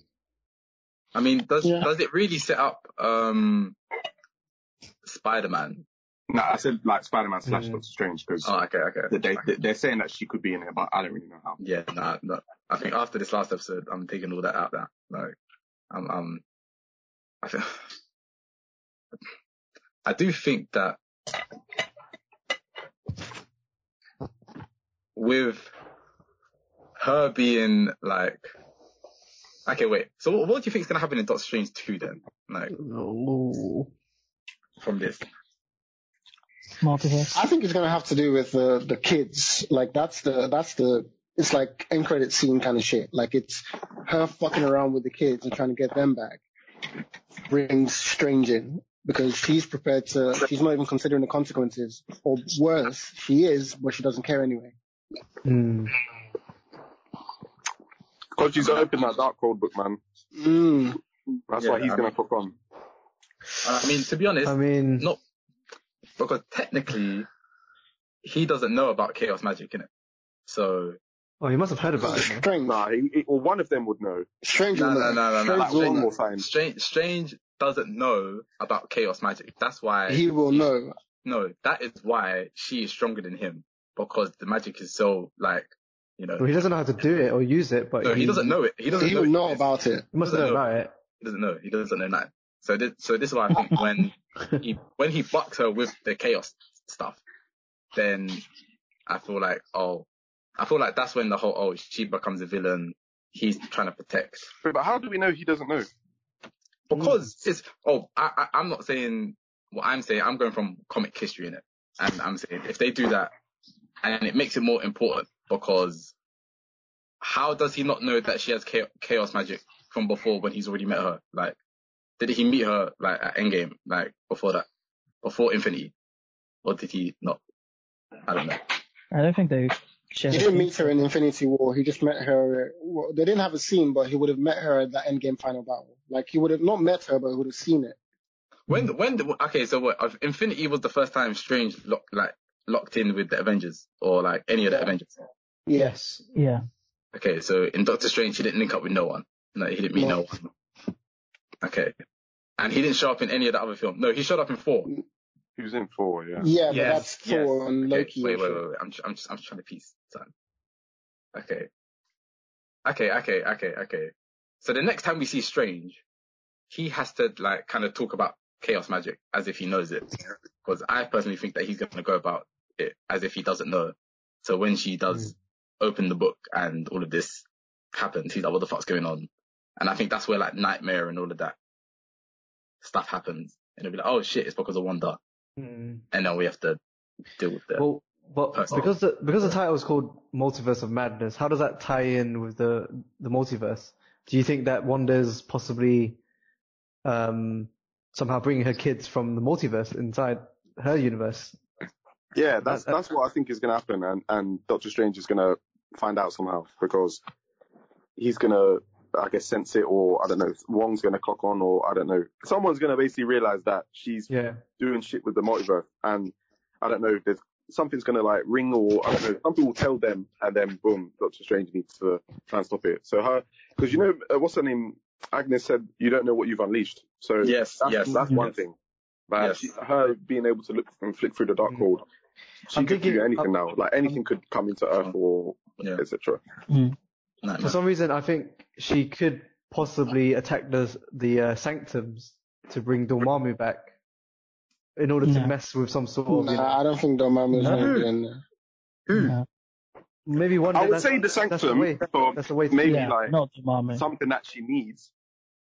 I mean, does,
Yeah.
does it really set up, um, Spider-Man?
No, I said like Spider-Man slash
Mm.
Doctor Strange because
Oh, okay, okay.
they, they they're saying that she could be in it, but I don't really know how.
Yeah, nah, no. I think after this last episode, I'm taking all that out there. Like, I'm, I'm, I think, I do think that with her being like, okay, wait. So what, what do you think is gonna happen in Doctor Strange 2 then? Like,
Oh.
from this?
Multiverse.
I think it's gonna have to do with the the kids. Like that's the that's the it's like end credit scene kind of shit. Like it's her fucking around with the kids and trying to get them back brings Strange in because she's prepared to. She's not even considering the consequences, or worse, she is, but she doesn't care anyway.
Hmm.
Because she's opened that Darkhold book, man.
Mm.
That's
Yeah,
why he's
I
gonna
mean-
cook on.
I mean, to be honest,
I mean,
not because technically he doesn't know about chaos magic in it. So
oh, he must have heard about it.
Strange.
Nah, he, he, or one of them would know.
Strange.
No,
will
no, no, no, no,
Strange
like
will
one
know.
more time.
Strange, Strange doesn't know about chaos magic. That's why
He will know.
no, that is why she is stronger than him because the magic is so like You know,
Well, he doesn't know how to do it or use it, but
no, he doesn't know it. He doesn't
He
know,
would
it.
know about it.
He must
doesn't
know
know.
about it.
He doesn't know. He doesn't know that. So this, so this is why I think when he when he bucks her with the chaos stuff, then I feel like oh, I feel like that's when the whole oh she becomes a villain. He's trying to protect
Wait, but how do we know he doesn't know?
because it's oh I, I I'm not saying what I'm saying. I'm going from comic history in it, and I'm saying if they do that, and it makes it more important because how does he not know that she has chaos magic from before when he's already met her? Like, did he meet her like at Endgame, like before that, before Infinity, or did he not? I don't know.
I don't think they share.
He didn't meet her in Infinity War. He just met her. Well, they didn't have a scene, but he would have met her at the Endgame final battle. Like he would have not met her, but he would have seen it.
When when okay, so what? uh, Infinity was the first time Strange lock, like locked in with the Avengers or like any of the
Yeah.
Avengers.
Yes.
Yeah.
Okay, so in Doctor Strange, he didn't link up with no one. No, he didn't meet no
No.
one. Okay. And he didn't show up in any of the other films. No, he showed up in Thor.
He was in Thor, yeah.
Yeah, but
Yes,
that's
yes.
Thor and
Okay, Wait, wait, wait, wait. I'm, ju- I'm just, I'm just trying to piece something. Okay. Okay, okay, okay, okay. So the next time we see Strange, he has to like kind of talk about chaos magic as if he knows it. Because I personally think that he's going to go about it as if he doesn't know. So when she does mm. Open the book and all of this happens, he's like, what the fuck's going on? And I think that's where like Nightmare and all of that stuff happens. And it'll be like, oh shit, it's because of Wanda.
Mm.
And then we have to deal with that.
Well, but
Personal.
because the because the title is called Multiverse of Madness, how does that tie in with the the multiverse? Do you think that Wanda's possibly um somehow bringing her kids from the multiverse inside her universe?
Yeah, that's
That-
that's what I think is going to happen, and and Doctor Strange is going to find out somehow because he's going to, I guess, sense it, or I don't know, Wong's going to clock on, or I don't know, someone's going to basically realize that she's
Yeah.
doing shit with the multiverse, and I don't know, there's something's going to like ring, or I don't know, something will tell them, and then boom, Doctor Strange needs to try and stop it. So her, because you know, uh, what's her name? Agnes said you don't know what you've unleashed. So
Yes,
that's,
yes,
that's one
yes.
thing. But
Yes.
she, her being able to look and flick through the dark
Mhm.
Code, she
I'm
could
thinking-
do anything
I'm-
now. Like anything could come into Earth or
Yeah.
etc.
Nightmare.
For some reason, I think she could possibly attack the the uh, sanctums to bring Dormammu back in order to mess with some sort of you know,
Nah, I don't think Dormammu's
No.
gonna be in there.
Who?
Maybe one.
I would
that's-
say the
that's the
Sanctum
way.
for
That's the way. To
maybe
yeah,
like
not the Marmot.
something that she needs,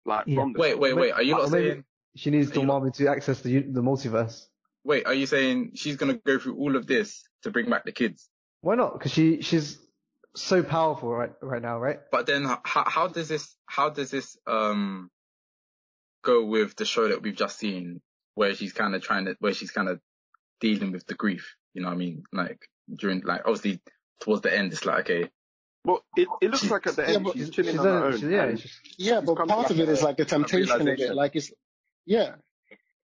like
Yeah.
from the
Wait, wait, wait. Are you not
maybe
saying?
she needs
Are
Dormammu to access the the multiverse?
Wait, are you saying she's gonna go through all of this to bring back the kids?
Why not? Because she she's so powerful right right now, right?
But then, how how does this how does this um go with the show that we've just seen, where she's kind of trying to where she's kind of dealing with the grief? You know what I mean? Like during like obviously towards the end, it's like okay,
Well, it, it looks like at the end
but
she's
She's,
chilling
she's
on her own.
she's- yeah, she's-
Yeah,
She's
but part of it is like the temptation of it. Like it's yeah,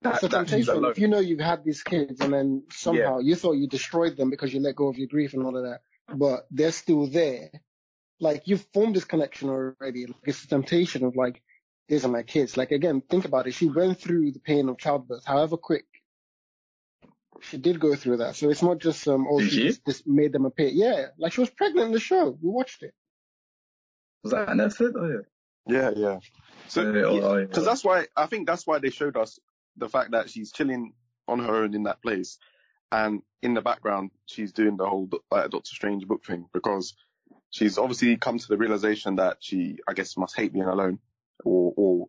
that,
it's the temptation.
alone.
If you know you've had these kids and then somehow you thought you destroyed them because you let go of your grief and all of that, but they're still there. Like you've formed this connection already. Like it's the temptation of like, these are my kids. Like again, think about it. She went through the pain of childbirth, however quick. She did go through that. So it's not just um oh she
she?
just, just made them appear. Yeah, like she was pregnant in the show. We watched it.
was that an episode? Oh yeah.
Yeah, yeah. So,
Yeah, oh, oh, yeah.
because that's why I think that's why they showed us the fact that she's chilling on her own in that place, and in the background she's doing the whole like, Doctor Strange book thing because she's obviously come to the realization that she, I guess, must hate being alone or or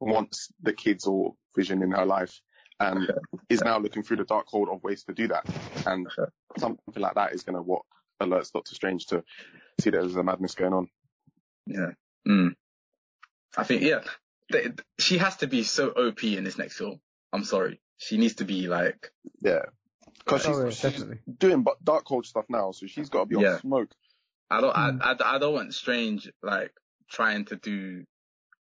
wants the kids or Vision in her life, and is now looking through the Darkhold of ways to do that, and something like that is gonna what alerts Doctor Strange to see that there's a madness going on.
Yeah. Mm. I think yeah, they, she has to be so OP in this next film. I'm sorry, she needs to be like
Yeah. Because she's,
Oh, yeah,
she's doing Darkhold stuff now, so she's got to be on
Yeah.
smoke.
I don't
Mm.
I, I I don't want Strange like trying to do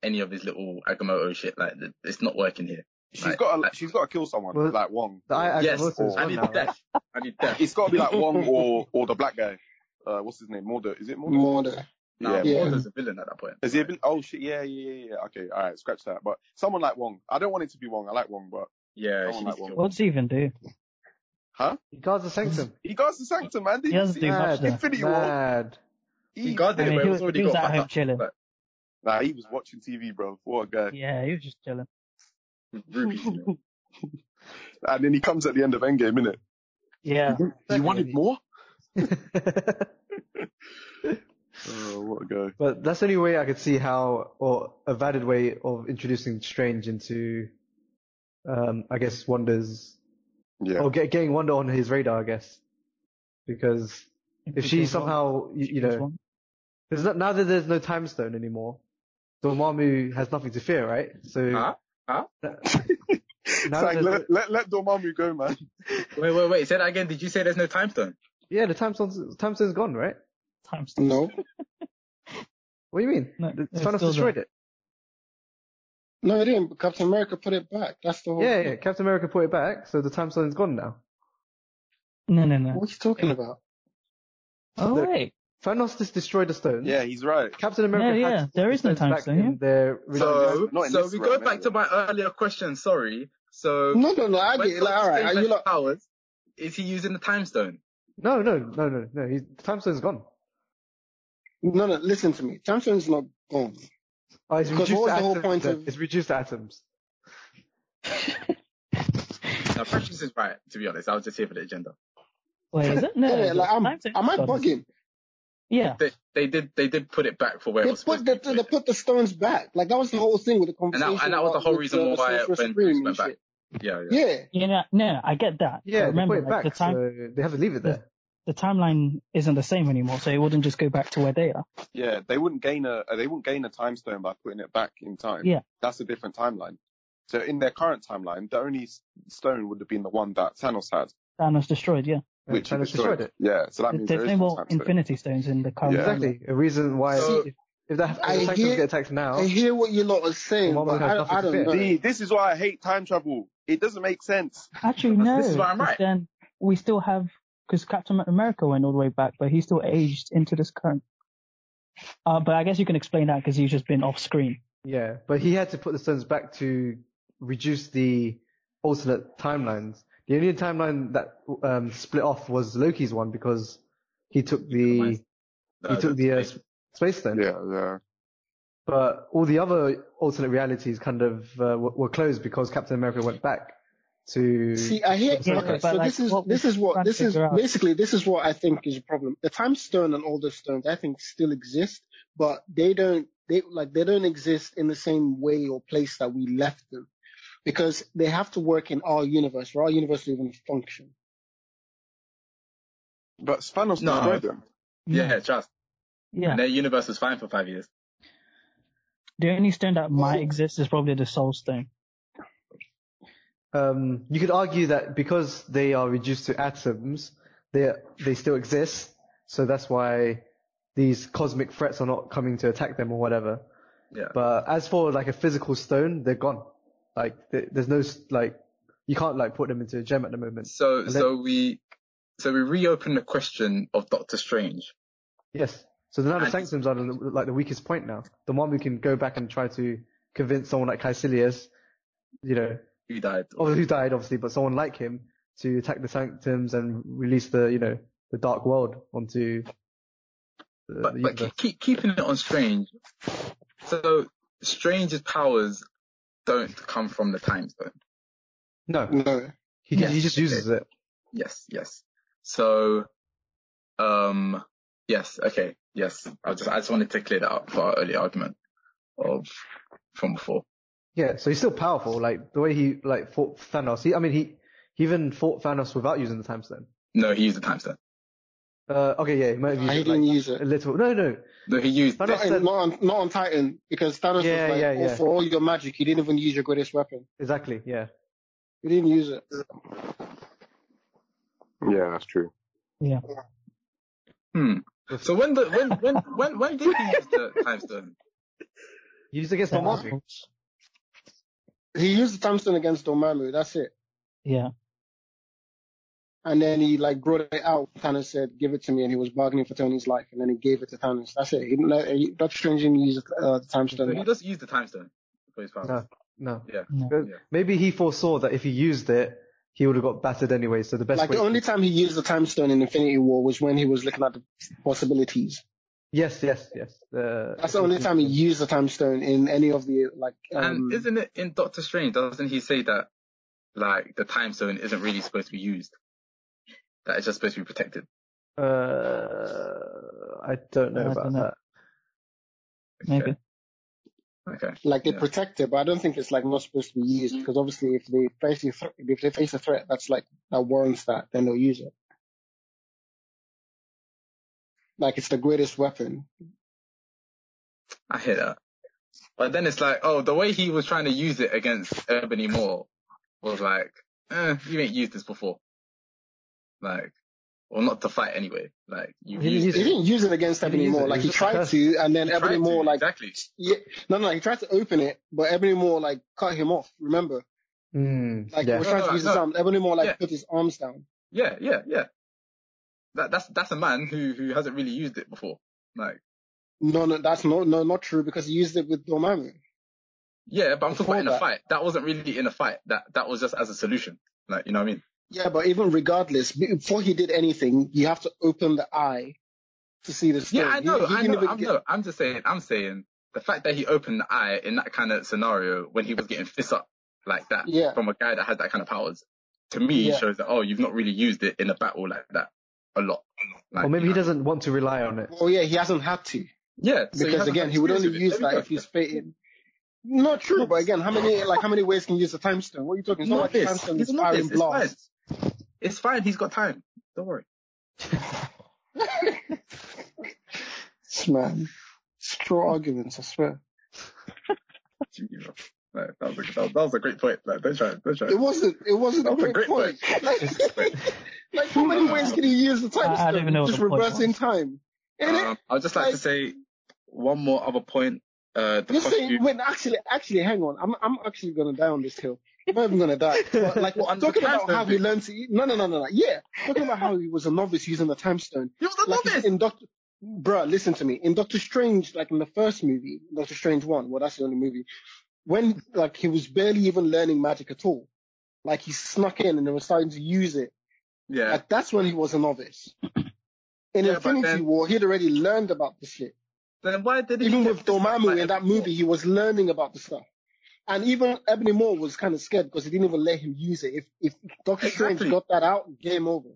any of his little Agamotto shit. Like it's not working here.
She's
Right.
got to, she's got to kill someone
Well,
like Wong.
The I
yes,
Agamotto is
or-
I need
now, right?
death. I need death.
It's got to be like Wong or or the black guy. Uh, what's his name? Mordo. Is it Mordo?
Mordo.
No,
yeah.
Yeah.
Mordo's a villain at that point.
Is he a vil- Oh shit! Yeah, yeah, yeah, yeah. Okay, all right. Scratch that. But someone like Wong. I don't want it to be Wong. I like Wong, but
Yeah,
Someone
she
like
needs to
one.
kill-
What's he even do?
huh?
He guards the sanctum.
He guards the sanctum, man. Did
He
you
doesn't
see
do much
Mad.
Infinity War?
mad.
He guarded
I
it,
mean,
but
he
it
was,
was already
he was
got
at home chilling.
But
Nah, he was watching TV, bro. What a guy.
Yeah, he was just chilling.
rubies.
And then he comes at the end of Endgame, innit?
Yeah.
You wanted more?
but
Oh, what a guy.
that's the only way I could see how, or a valid way of introducing Strange into, um, I guess Wanda's,
Yeah.
or get, getting Wanda on his radar, I guess. Because if she
Because
somehow, you, you know, there's not, now that there's no time stone anymore, Dormammu has nothing to fear, right? So,
Huh? Huh?
It's like,
that there's-
let, let, let Dormammu go, man.
Wait, wait, wait. Say that again. Did you say there's no time stone?
yeah, the time stone's, time stone's gone, right?
Time
No,
What do you mean?
No,
The-
it's
Thanos destroyed
there.
it.
no, it didn't. Captain America put it back. That's the whole.
Yeah,
thing.
yeah, Captain America put it back, so the time stone's gone now.
No, no, no.
What are you talking about?
Oh,
Look,
wait.
Thanos just destroyed the stone.
Yeah, he's right.
Captain America
Yeah,
had
yeah,
to put
there
the
is no time
back
stone,
in
yeah.
their
So,
Not
so we
realm,
go back
anyway.
to my earlier question. Sorry. So
No, no, no. I get it. Like, all
Doctor
right,
Strange
are you
has
lot?
powers? Is he using the time stone?
No, no, no, no, no. He's, the time stone's gone.
No, no. Listen to me. Time is not gone.
Oh, it's
Because
reduced
what was the whole point of-
It's reduced atoms.
No, Precious is right. To be honest, I was just here for the agenda.
Wait, is it? No.
Yeah, like, I'm,
time
am I bugging?
Yeah.
They, they did, they did put it back for where it
They
was
put the,
to
they
be.
put the stones back. Like that was the whole thing with the
And
conversation.
that, and that was the whole
with
reason
the
why
Sorcerer
when
Supreme
went back.
shit.
Yeah, yeah.
Yeah.
Yeah, no, no, I get that.
Yeah,
But
they put it
like,
back,
the time,
so they have to leave it there.
The timeline isn't the same anymore, so it wouldn't just go back to where they are.
Yeah, they wouldn't gain a they wouldn't gain a time stone by putting it back in time.
Yeah.
That's a different timeline. So in their current timeline, the only stone would have been the one that Thanos had,
Thanos destroyed, yeah.
which
Thanos
destroyed.
destroyed it.
Yeah, so that means
There's
there
no more
time stone.
Infinity Stones in the current
Yeah.
timeline.
Exactly. A reason why
So-
if, if the, if
I
the Sanctums
hear-
get attacked now,
I hear what you lot are saying, but I, I don't
fear.
know.
See, this is why I hate time travel. It doesn't make sense.
Actually, no.
This is why I'm
'cause
right.
Then we still have, because Captain America went all the way back, but he's still aged into this current. Uh, but I guess you can explain that because he's just been off screen.
yeah, but he had to put the stones back to reduce the alternate timelines. The only timeline that um, split off was Loki's one because he took the he took the uh, s- space stone.
Yeah, yeah.
But all the other alternate realities kind of uh, were, were closed because Captain America went back to.
See, I hear.
Yeah,
okay,
but
so
like,
this is this is what this is
out-
basically this is what I think is a problem. The time stone and all those stones, I think, still exist, but they don't they like they don't exist in the same way or place that we left them, because they have to work in our universe for our universe to even function.
But Thanos
No.
destroyed them. Mm.
Yeah, trust.
Yeah.
And their universe was fine for five years.
The only stone that might exist is probably the Soul Stone.
Um, you could argue that because they are reduced to atoms, they they still exist. So that's why these cosmic threats are not coming to attack them or whatever.
Yeah.
But as for like a physical stone, they're gone. Like th- there's no like you can't like put them into a gem at the moment.
So,
And
so we, so we reopen the question of Doctor Strange.
Yes. So the
And-
sanctums are the, like the weakest point now. The one we can go back and try to convince someone like Kaecilius, you know,
Who died?
oh, who died obviously, but someone like him to attack the sanctums and release the, you know, the dark world onto the,
But,
the
but keep, keep keeping it on Strange. So Strange's powers don't come from the time stone.
No,
No,
he,
Yes.
he just uses it.
Yes, yes. So, um, yes, okay, yes. I just, I just wanted to clear that up for our early argument of from before.
Yeah, so he's still powerful. Like the way he like fought Thanos. He, I mean, he, he even fought Thanos without using the time stone.
No, he used the time stone.
Uh, okay, yeah, he might have used
I
it,
didn't
like,
use
a little. No, no,
No, he used.
Thanos
Not,
said-
not on not on Titan because Thanos
Yeah,
was like,
yeah,
oh,
yeah.
for all your magic, you didn't even use your greatest weapon.
exactly, yeah.
He didn't use it.
Yeah, that's true. Yeah.
Hmm. So when the when when when when did he use the time stone?
He used it against
The
Dormammu.
apples.
He used the time stone against Dormammu. That's it.
Yeah.
And then he like brought it out. Thanos said, "Give it to me," and he was bargaining for Tony's life. And then he gave it to Thanos. That's it. He didn't let, he, Doctor Strange didn't use uh, the time stone.
he does use the time stone for his powers.
No, no.
Yeah.
No.
Uh,
Yeah.
Maybe he foresaw that if he used it, he would have got battered anyway. So the best
Like
way.
the only time he used the time stone in Infinity War was when he was looking at the possibilities.
Yes, yes, yes. The,
That's the only time he used the time stone in any of the like. Um,
And isn't it in Doctor Strange? Doesn't he say that like the time stone isn't really supposed to be used? That it's just supposed to be protected.
Uh, I don't know
I
about
don't know.
that.
Maybe.
Okay.
like they
Yeah.
protect it, but I don't think it's like not supposed to be used because obviously if they face a thre- if they face a threat that's like that warrants that, then they'll use it. Like it's the greatest weapon.
I hear that. But then it's like, oh, the way he was trying to use it against Ebony Maw was like, eh, you ain't used this before. Like, or not to fight anyway. Like, you
He
used
used
He didn't use it against Ebony
use
Moore.
it,
Like
it
he tried to, and then
He
Ebony
tried
Moore
to,
like
exactly.
yeah, no, no, he tried to open it, but Ebony Maw like cut him off. Remember,
Mm,
like he was
No,
trying
no,
to use
no.
his arm. Ebony Maw like
Yeah.
put his arms down.
Yeah, yeah, yeah. That, that's, that's a man who, who hasn't really used it before. Like,
No, no, that's not no not true because he used it with Dormammu.
yeah, but I'm talking about in a fight. That wasn't really in a fight. That, that was just as a solution. Like, you know what I mean?
Yeah, but even regardless, before he did anything, you have to open the eye to see the stone.
Yeah, I know,
he
I know, I'm,
get-
no, I'm just saying, I'm saying the fact that he opened the eye in that kind of scenario when he was getting fist up like that
Yeah.
from a guy that had that kind of powers, to me
Yeah.
shows that, oh, you've not really used it in a battle like that a lot. Like,
Or maybe he
know,
doesn't want to rely on it.
Well, yeah, he hasn't had to
Yeah, so
because
hasn't
again, he would only use that
go.
if he's fated. Not true, but again, how many like how many ways can you use the time stone? What are you talking? It's not like the time
Novice.
stone
He's
is
a
firing.
It's fine. It's fine. He's got time. Don't worry.
Man, straw arguments, I swear.
You know, like, that, was a, that, that was a great point. Like, don't try. Don't try.
It wasn't. It wasn't
That
a
was a
great,
great
point. Like, like how many ways can you use the time
I- I
stone?
don't even know
Just reversing
was.
time. Ain't it?
Um, I'd just like,
Like-
to say one more other point. Uh, the
You're saying,
costume.
wait, actually, actually, hang on. I'm, I'm actually gonna die on this hill. I'm not even gonna die. But, like,
What, on the
talking about how he
thing?
learned to, no, no, no, no, no. Yeah, talking about how he was a novice using the time stone.
He was a
Like
novice.
in Doctor, bruh, listen to me. In Doctor Strange, like in the first movie, Doctor Strange one, well, that's the only movie. When like he was barely even learning magic at all. Like he snuck in and was starting to use it.
Yeah.
Like that's when he was a novice. In
Yeah,
Infinity
then-
War, he'd already learned about the shit.
Then why did he
Even with Dormammu
like
in that movie, he was learning about the stuff. And even Ebony Maw was kind of scared because he didn't even let him use it. If if Doctor Strange got that out, game over.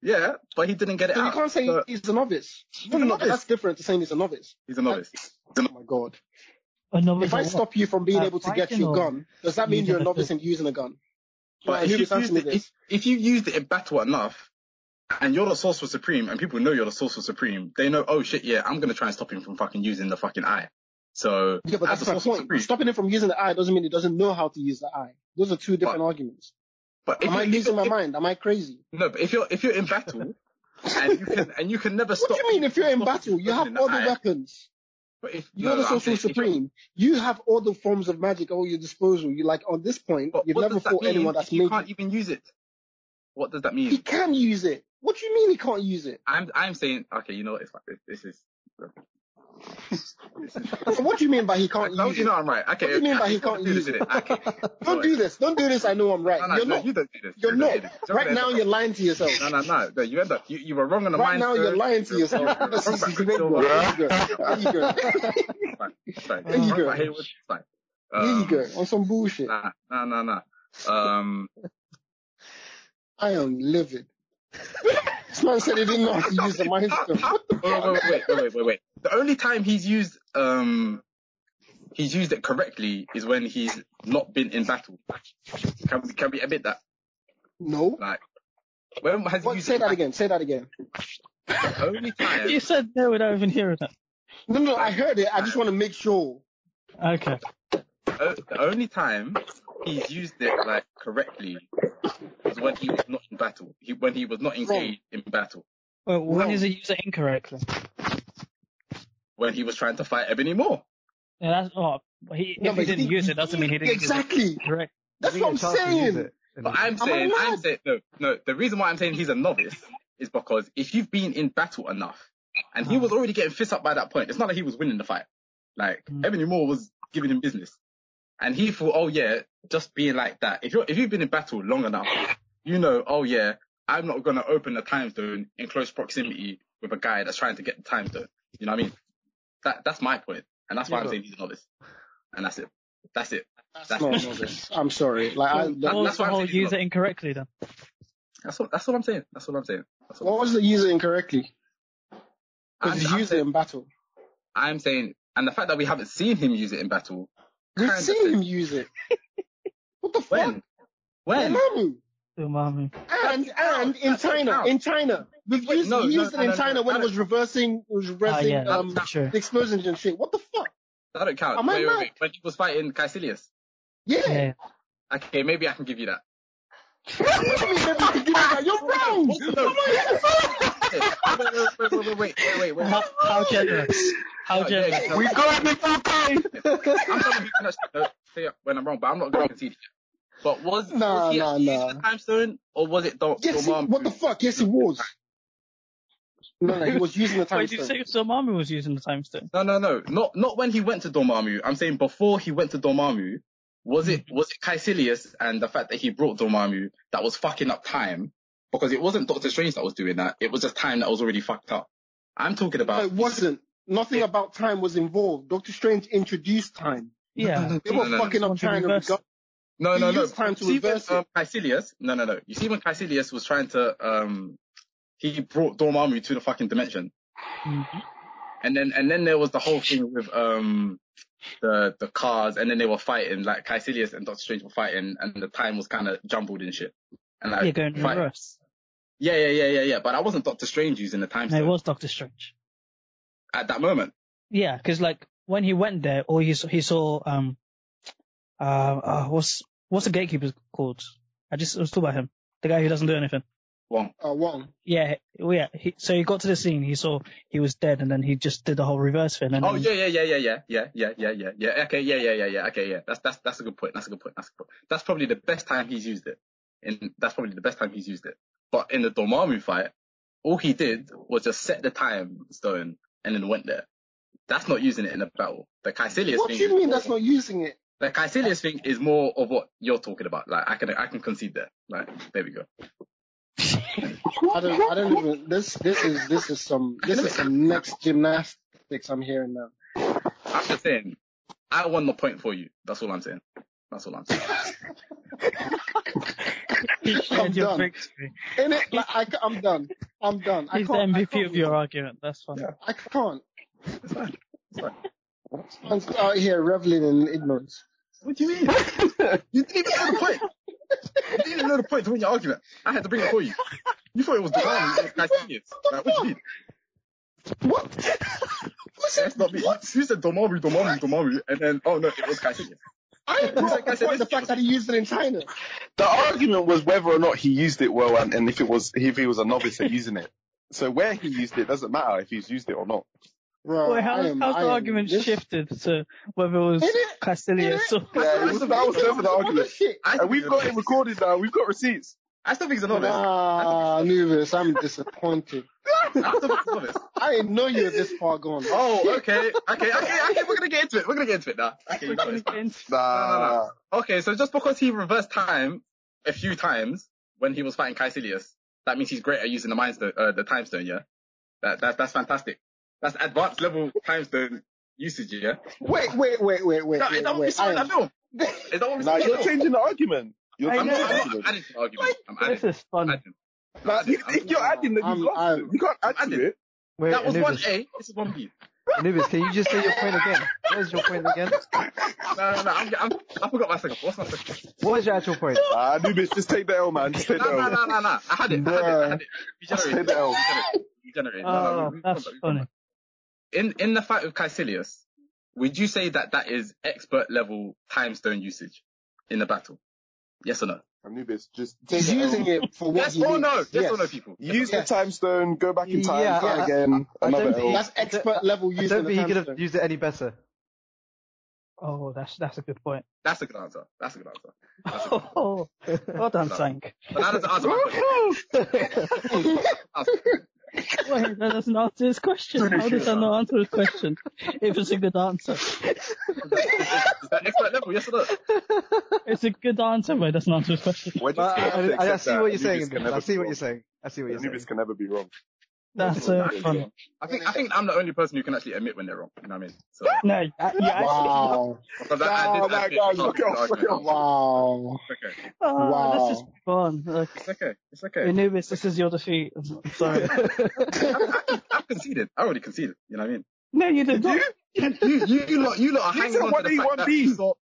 Yeah, but he didn't get it
So you can't say
So
he's a novice.
He's a
no, no,
novice.
that's different to saying he's a novice.
he's a novice.
Oh my god.
A novice
If I
at what?
stop you from being
Uh,
able to get your
or
gun, does that mean you're a
a
novice in using a gun?
But
Right,
if, you
answer
used it, if, if you used it in battle enough, and you're the Sorcerer Supreme, and people know you're the Sorcerer Supreme, they know, oh shit, yeah, I'm gonna try and stop him from fucking using the fucking eye. So,
Yeah, but
as
that's
a
my
Sorcerer
point.
Supreme,
Stopping him from using the eye doesn't mean he doesn't know how to use the eye. Those are two different arguments.
but if
Am I
you- if
losing my
if-
mind? Am I crazy?
No, but if you're if you're in battle, and you can and you can never stop.
What do you mean if you're in battle? You have
using the
all the
eye,
weapons.
But if
You're
no,
the Sorcerer
saying if you're-
Supreme. You have all the forms of magic at your disposal. You like on this point, you've never fought anyone that's
you
made
can't even use it? What does that mean?
He can use it. What do you mean he can't use it?
I'm I'm saying okay, you know what? It's like, This. This is
What do you mean by he can't
no, you know I'm right. Okay,
What do you mean by he can't
do
use it?
innit? Okay.
Don't do this. Don't do this. I know I'm right.
No, no,
You're
no,
not.
you don't do this.
You're
You don't
not.
this.
Right now, you're lying to yourself.
No, no, no. no you end up. You, you were wrong on the
Right
mind.
now, you're lying to yourself. This is
back
There you go. There you go.
It's fine. It's.
There you go. There you go. On some bullshit.
Nah, nah, nah, nah. Um,
I am livid. this man said he didn't know how to use the mind stone. The
wait, wait, wait, wait, wait, wait, wait. The only time he's used um he's used it correctly is when he's not been in battle. Can we can we admit that?
No.
Like when has he
What,
used
say
it?
that again. Say that again.
The only time
You said no without even hearing it.
No, no, I heard it. I just want to make sure.
Okay.
the only time he's used it like correctly was when he was not in battle. He when he was not engaged in battle.
Well, when
No.
is it used incorrectly?
When he was trying to fight Ebony Maw.
Yeah, that's oh, he,
No,
if
but
he didn't
didn't-
use it, doesn't mean he didn't
Exactly.
use it correct.
That's what I'm
didn't get a chance to use
saying.
it.
But I'm
Am I
saying, I'm
mad?
saying, no, no. The reason why I'm saying he's a novice is because if you've been in battle enough, and he
Uh-huh.
was already getting fist up by that point, it's not like he was winning the fight. Like
Mm.
Ebony Maw was giving him business, and he thought, oh yeah, just being like that. If you're if you've been in battle long enough, you know, oh yeah, I'm not gonna open the time stone in close proximity with a guy that's trying to get the time stone. You know what I mean? That that's my point, and that's why
Yeah,
I'm saying he's a novice, and that's it. That's it.
That's
That's-
not novice. I'm sorry. Like, I,
that-
what
that's why I'm saying
use it incorrectly then?
That's what that's what I'm saying. That's what I'm saying. That's what
what was the user incorrectly? Because he used
saying,
it in battle.
I'm saying, and the fact that we haven't seen him use it in battle.
We've
kinda
seen
says-
him use it. What the fuck?
When? When?
Dormammu.
Umami.
And and in China, in China, we've
Wait,
used,
no,
we used
no,
it in
no, no,
China when it was reversing, it was
Ah,
reversing
yeah,
um,
that's true.
the explosions and shit. What the fuck?
That don't count.
Am I
wait, wait. When he was fighting Kaecilius.
Yeah.
Yeah.
Okay, maybe I can give you that.
What do you mean maybe you can give me that? You're wrong.
No. wait, wait, wait, wait, wait.
How, how generous? How
No,
generous?
yeah, no.
We got it before time.
I'm gonna be honest, uh, say when I'm wrong, but I'm not going to concede. it. But was,
Nah,
was he
nah,
actually
nah.
using the time stone, or was it Dom-
Yes, he, what the fuck? Yes, he was. No, no, he was using the time
Wait, did you say Umami was using the time stone?
No, no, no, not not when he went to Dormammu. I'm saying before he went to Dormammu. Was it was it Kaecilius and the fact that he brought Dormammu that was fucking up time? Because it wasn't Doctor Strange that was doing that. It was just time that was already fucked up. I'm talking about.
it wasn't. Nothing about time was involved. Doctor Strange introduced time.
Yeah.
They were
No, no, no.
fucking up
Want to reverse
No,
He
no, no.
used time to
You see when,
reverse it.
um, Kaecilius, no, no, no. You see when Kaecilius was trying to, um, he brought Dormammu to the fucking dimension.
Mhm.
And then, and then there was the whole thing with, um, the, the cars, and then they were fighting, like Kaecilius and Doctor Strange were fighting, and the time was kind of jumbled and shit. And like,
Yeah, going in
fight-
reverse.
Yeah, yeah, yeah, yeah, yeah. But that wasn't Doctor Strange using the time
No, it
stone
was Doctor Strange.
at that moment.
Yeah, because like when he went there, or he saw, he saw um, uh, uh, what's what's the gatekeeper called? I just I was talking about him, the guy who doesn't do anything.
Wong.
Uh, Wong.
Yeah, well, yeah. He, so he got to the scene, he saw he was dead, and then he just did the whole reverse thing. And
Oh
then,
yeah, yeah, yeah, yeah, yeah, yeah, yeah, yeah, yeah, yeah. Okay, yeah, yeah, yeah, yeah. Okay, yeah. That's that's that's a good point. That's a good point. That's a good point. That's probably the best time he's used it. And that's probably the best time he's used it. But in the Dormammu fight, all he did was just set the time stone and then went there. That's not using it in a battle. The Kaecilius
What
thing.
do you
is
mean
more-
that's not using it?
The Kaecilius thing is more of what you're talking about. Like I can I can concede there. Like there we go.
I don't. I don't even. This. This is. This is some. This is some next gymnastics I'm hearing now.
I'm just saying, I won the point for you. That's all I'm saying. That's all I'm saying.
he
I'm done.
victory.
In it, like, I, am done. I'm done. I
He's the
can't, I
MVP
can't
of your argument. That's fine.
Yeah.
I can't.
It's fine. It's fine.
I'm out here reveling in ignorance.
What do you mean? you didn't even know the point. You didn't even know the point to win your argument. I had to bring it for you. You thought it was Dormammu, it was Kaecilius. Like, what do you mean?
What?
That's not me. You said Dormammu, Dormammu, Dormammu, and then, oh no, it was Kaecilius.
I
Like I said,
the fact that he used it in China.
The argument was whether or not he used it well, and, and if it was if he was a novice at using it. So where he used it doesn't matter if he's used it or not.
Bro,
Wait, how,
I am,
how's the
am-
argument
this-
shifted to whether it was
Is it?
Kaecilius or
Yeah, was, that was never the argument. And uh, we've got it recorded now. We've got receipts.
I still think he's a novice.
Nah, Anubis, I'm disappointed.
I still think he's a novice.
I didn't know you were this far gone.
Oh, okay, okay, okay, okay, we're gonna get into it. We're gonna get into it now. Okay, you know, it's fine.
Nah.
Okay, so just because he reversed time a few times when he was fighting Kaecilius, that means he's great at using the mind stone, uh, the time stone, yeah? That, that, that's fantastic. That's advanced level time stone usage, yeah?
Wait, wait, wait, wait, wait,
No, is that what we saw in that film? Is that what we saw
Nah,
in that
you're changing the argument. You're
I
I'm
changing
not, I'm not adding to the argument. I'm adding.
This is fun.
adding.
That-
If if you're adding, then you've lost
I'm-
You can't add
I'm
to it.
Wait,
That was one A, this is one B.
Anubis, can you just say your point again? What is your point again?
No, no, no, I'm, I'm, I forgot my second. What's my second?
What is your actual point?
Ah, Anubis, just take the L, man. Just take the
No, no,
L.
no, no, no. I had it. I had it. I had it.
Just
Regenerate.
take the L.
Regenerate. No, no,
Oh,
we- we-
that's
we- we-
funny.
in in the fight with Kaecilius, would you say that that is expert level time stone usage in the battle? Yes or no?
Anubis, just take
He's
the L.
using it for what
Yes
he
or
needs.
no? Yes,
Yes.
or no, people?
Use
Yes.
the time stone, go back in time,
Yeah,
try
I-
again,
I
another
don't think-
That's expert level
I
using
don't
the
think he could have used it any better.
Oh, that's that's a good point.
That's a good answer. That's a good answer. That's a good answer.
Oh, well done, Sank.
But that doesn't answer my question. Answer.
Wait, that doesn't answer his question. How does that not answer his question? If it's a good answer.
Is that expert level? Yes or no?
It's a good answer, but it doesn't answer his question.
We're just
But
gonna have to
I, I, I
accept
see
that
what you're saying.
Anubis can
Anubis. I see
be
what
wrong.
you're saying. I see what you're saying.
Anubis can never be wrong.
That's so funny.
I think I think I'm the only person who can actually admit when they're wrong. You know what I mean? So
No, uh, yeah,
Wow.
because I, I
No,
did
no,
admit
guys,
the
look out, look
argument.
Wow.
It's okay.
oh,
Wow.
this is fun. Look,
It's okay. It's okay.
Anubis, this is your defeat. I'm sorry.
I, I've conceded. I already conceded. You know what I mean?
no, you did not.
You, you, you lot, you lot are hanging on to the fact that you lot,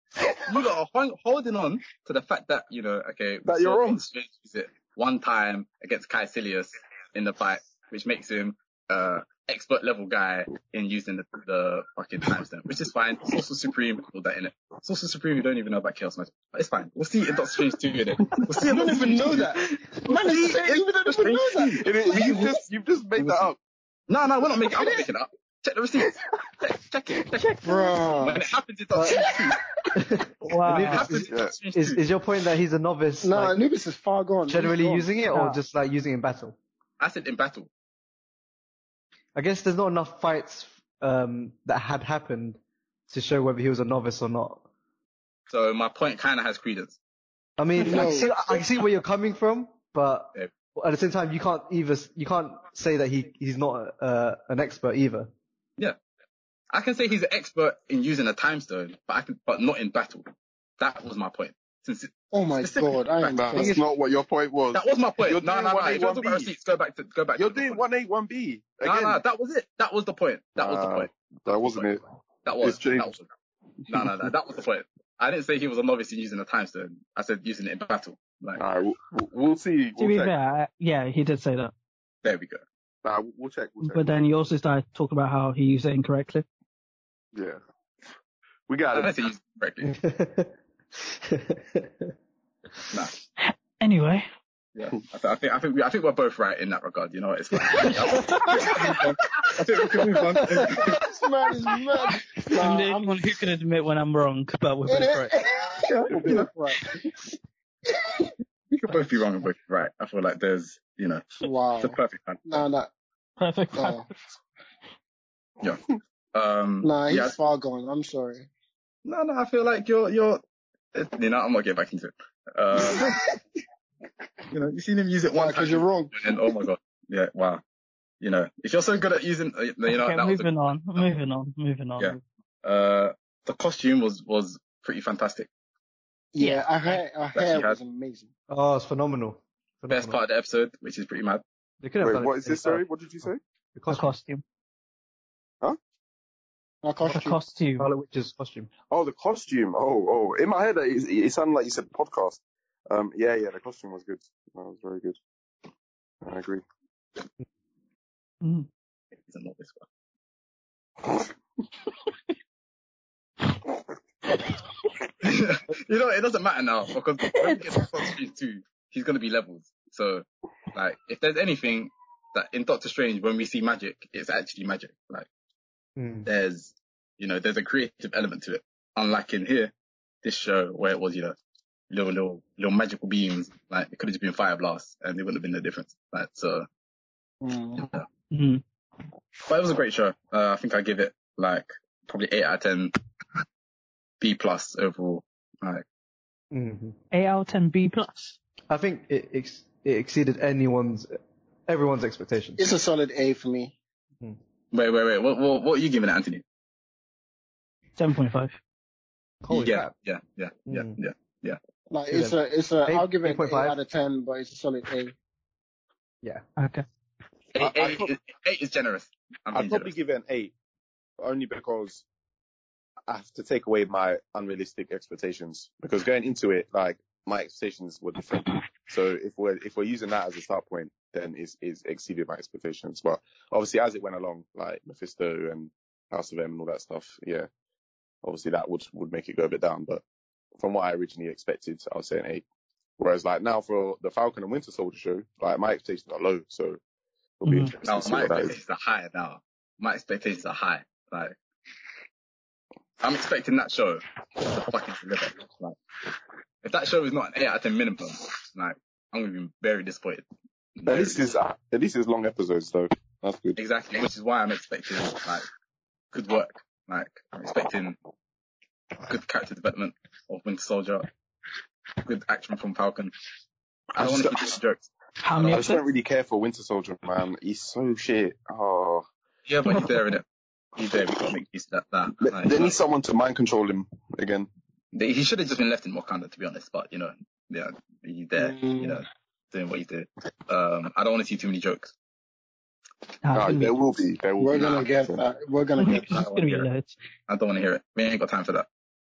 you lot are hung, holding on to the fact that you know, okay,
That you're wrong.
Strange it one time against Kaecilius in the fight, which makes him uh expert level guy in using the, the fucking time stone, which is fine. Sorcerer Supreme, all that in it. Sorcerer Supreme, you don't even know about Chaos Magic, but it's fine. We'll see in Doctor Strange 2 in it. We'll see
You don't even
Strange
know that. Man, it's saying you don't even know that.
It is- you've just you've just made that up.
No, no, we're not making. I'm not making it up. Check the receipts. Check, check it. Check it. When
Bro.
it happens in Doctor Strange 2,
Wow.
when it happens in
Yeah.
Doctor Strange 2,
Is is your point that he's a novice,
No,
like,
Anubis is far gone. He's
generally
gone.
using it, or
Yeah.
just like using it in battle?
I said in battle.
I guess there's not enough fights um, that had happened to show whether he was a novice or not.
So my point kind of has credence.
I mean, I see, I see where you're coming from, but
Yeah.
at the same time, you can't either you can't say that he he's not uh, an expert either.
Yeah, I can say he's an expert in using a time stone, but I can, but not in battle. That was my point. Since it,
Oh my god, I am.
Nah,
pissed.
that's not what your point was.
that was my point.
You're
no,
doing
no, no.
1A,
If you want to talk about
1B.
receipts, go back to go back.
You're
to
doing
point.
one A, one B
No,
again.
no, that was it. That was the point. That was the
ah,
point.
That wasn't it.
That was.
It's changed.
That was no, no, no. That was the point. I didn't say he was a novice in using the time stone. I said using it in battle. Like,
All right, we'll, we'll see.
To
We'll
be
check.
fair, I- yeah, he did say that.
there we go.
Nah, we'll check. We'll check.
But then you also started talking about how he used it incorrectly.
yeah, we
I
got
don't
it.
say use it correctly. Nah.
Anyway,
Yeah, I, th- I think I think we, I think we're both right in that regard. You know, it's fine. I think we can move on.
this man is mad.
I'm
Nah,
the
I'm
only one who can admit when I'm wrong, but we're both right.
Yeah, right.
we could both be wrong and both be right. I feel like there's, you know,
Wow.
it's a perfect man.
No, no,
Perfect.
no.
Um,
Nah, he's
yeah,
far gone. I'm sorry.
no, no, I feel like you're, you're, you know, I'm not getting back into it. Um, you know, you've seen him use it
Why?
one
Because you're wrong.
and oh my god, yeah, wow. You know, if you're so good at using, uh, you know,
okay,
that was
moving on, moving on, moving on.
Yeah. uh, the costume was was pretty fantastic.
Yeah, her hair, her hair
had.
was amazing.
oh, it's phenomenal.
Best part of the episode, which is pretty mad.
They could have
Wait,
done
what
it
is this? Sorry, what did you say?
The
The
costume.
costume.
Her
The
costume.
costume.
Scarlet Witch's costume.
Oh, the costume. Oh, oh. In my head, it, it sounded like you said podcast. Um, yeah, yeah, the costume was good. That was very good. I agree.
Mm.
He's not this one. you know, it doesn't matter now because when he gets to Doctor Strange 2, he's going to be levels. So, like, if there's anything that in Doctor Strange, when we see magic, it's actually magic. Like,
Hmm.
there's, you know, there's a creative element to it. Unlike in here, this show where it was, you know, little, little, little magical beams, like, it could have just been fire blasts and it wouldn't have been no difference. Like, so,
Mm.
Mm.
But it was a great show. Uh, I think I give it like probably eight out of ten B plus overall. Like,
Mhm.
Eight out of ten B plus.
I think it ex- it exceeded anyone's everyone's expectations.
It's a solid A for me.
Wait, wait, wait. What, what, what are you giving it, Anthony?
Seven point five.
Holy
yeah,
crap.
yeah, yeah, yeah,
Mm.
yeah.
Like
Yeah,
it's a, it's a.
eight-
I'll give it an
8.5.
eight out of ten, but it's a solid A.
Yeah.
Okay.
Eight,
I- I
eight,
prob-
is- eight is generous. I'm
I'd probably
generous.
give it an eight, only because I have to take away my unrealistic expectations. Because going into it, like my expectations were different. So if we're if we're using that as a start point, then is it's exceeded my expectations. But obviously, as it went along, like Mephisto and House of M and all that stuff, yeah, obviously that would would make it go a bit down. But from what I originally expected, I was saying eight. Whereas like now for the Falcon and Winter Soldier show, like my expectations are low, so it'll be
Mhm.
interesting
No,
to see
my
what that is.
expectations are high now. My expectations are high. Like, I'm expecting that show to fucking deliver. Like, if that show is not an eight out of ten minimum, like, I'm gonna be very disappointed.
At least it's at least it's long episodes though. That's good.
Exactly, which is why I'm expecting like good work. Like I'm expecting good character development of Winter Soldier, good action from Falcon. I don't want to keep the jokes.
How
I
many
I just don't really care for Winter Soldier, man. He's so shit. Oh.
Yeah, but he's there in it. He's there. We gotta make use of that. that.
They,
Like,
they need someone to mind control him again.
they- he should have just been left in Wakanda, to be honest. But you know, yeah, he's there. You mm. know, doing what he's doing. Um, I don't want to see too many jokes.
Nah, it's
Ah,
gonna be-
there will be. There will
We're
be.
gonna get that. We're gonna get
it's
that.
gonna be
one,
loads.
I don't want to hear it. We ain't got time for that.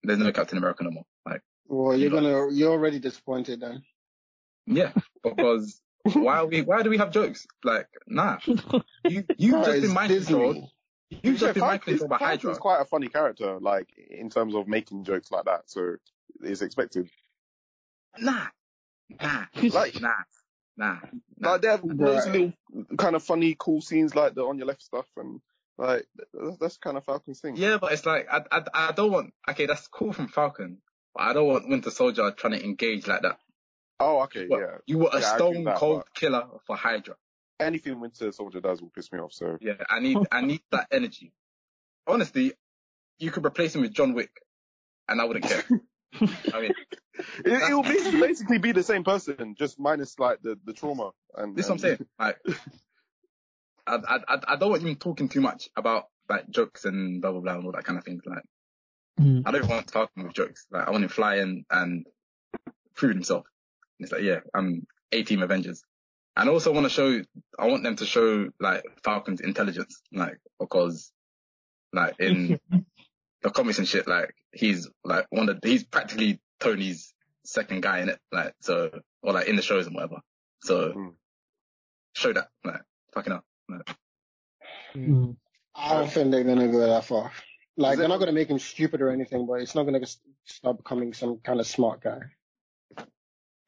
There's no Captain America no more. Like,
Well, you're gonna. You're already disappointed then.
yeah, because why are we? Why do we have jokes? Like, nah, you you
Bro,
just
it's
been mind controlled.
Disney.
You've just been
Yeah,
mind controlled by
Falcon's
Hydra.
quite a funny character, like in terms of making jokes like that. So it's expected.
Nah, nah,
Like,
nah, nah. nah.
like they have those
Right.
little kind of funny, cool scenes, like the on your left stuff, and like that's, kind of Falcon's thing.
Yeah, but it's like I, I I don't want. Okay, that's cool from Falcon, but I don't want Winter Soldier trying to engage like that.
Oh, okay,
But
yeah.
You were a
Yeah, I agree with
stone
that,
cold killer for Hydra.
Anything Winter Soldier does will piss me off. So
Yeah, I need I need that energy. Honestly, you could replace him with John Wick, and I wouldn't care. I mean,
it, it will basically, basically be the same person, just minus like the, the trauma. And
this is what I'm saying. Like, I, I I I don't want him talking too much about like jokes and blah blah blah and all that kind of things. Like,
Mm.
I don't want Falcon with jokes. Like, I want him flying and proving himself. And it's like, yeah, I'm A Team Avengers. And I also want to show, I want them to show like Falcon's intelligence, like because like in the comics and shit, like he's like one of he's practically Tony's second guy in it, like so or like in the shows and whatever. So
Mm.
show that, like fucking up. Like,
Mm.
I don't think they're gonna go that far. Like
Is
they're
it-
not gonna make him stupid or anything, but it's not gonna just start becoming some kind of smart guy.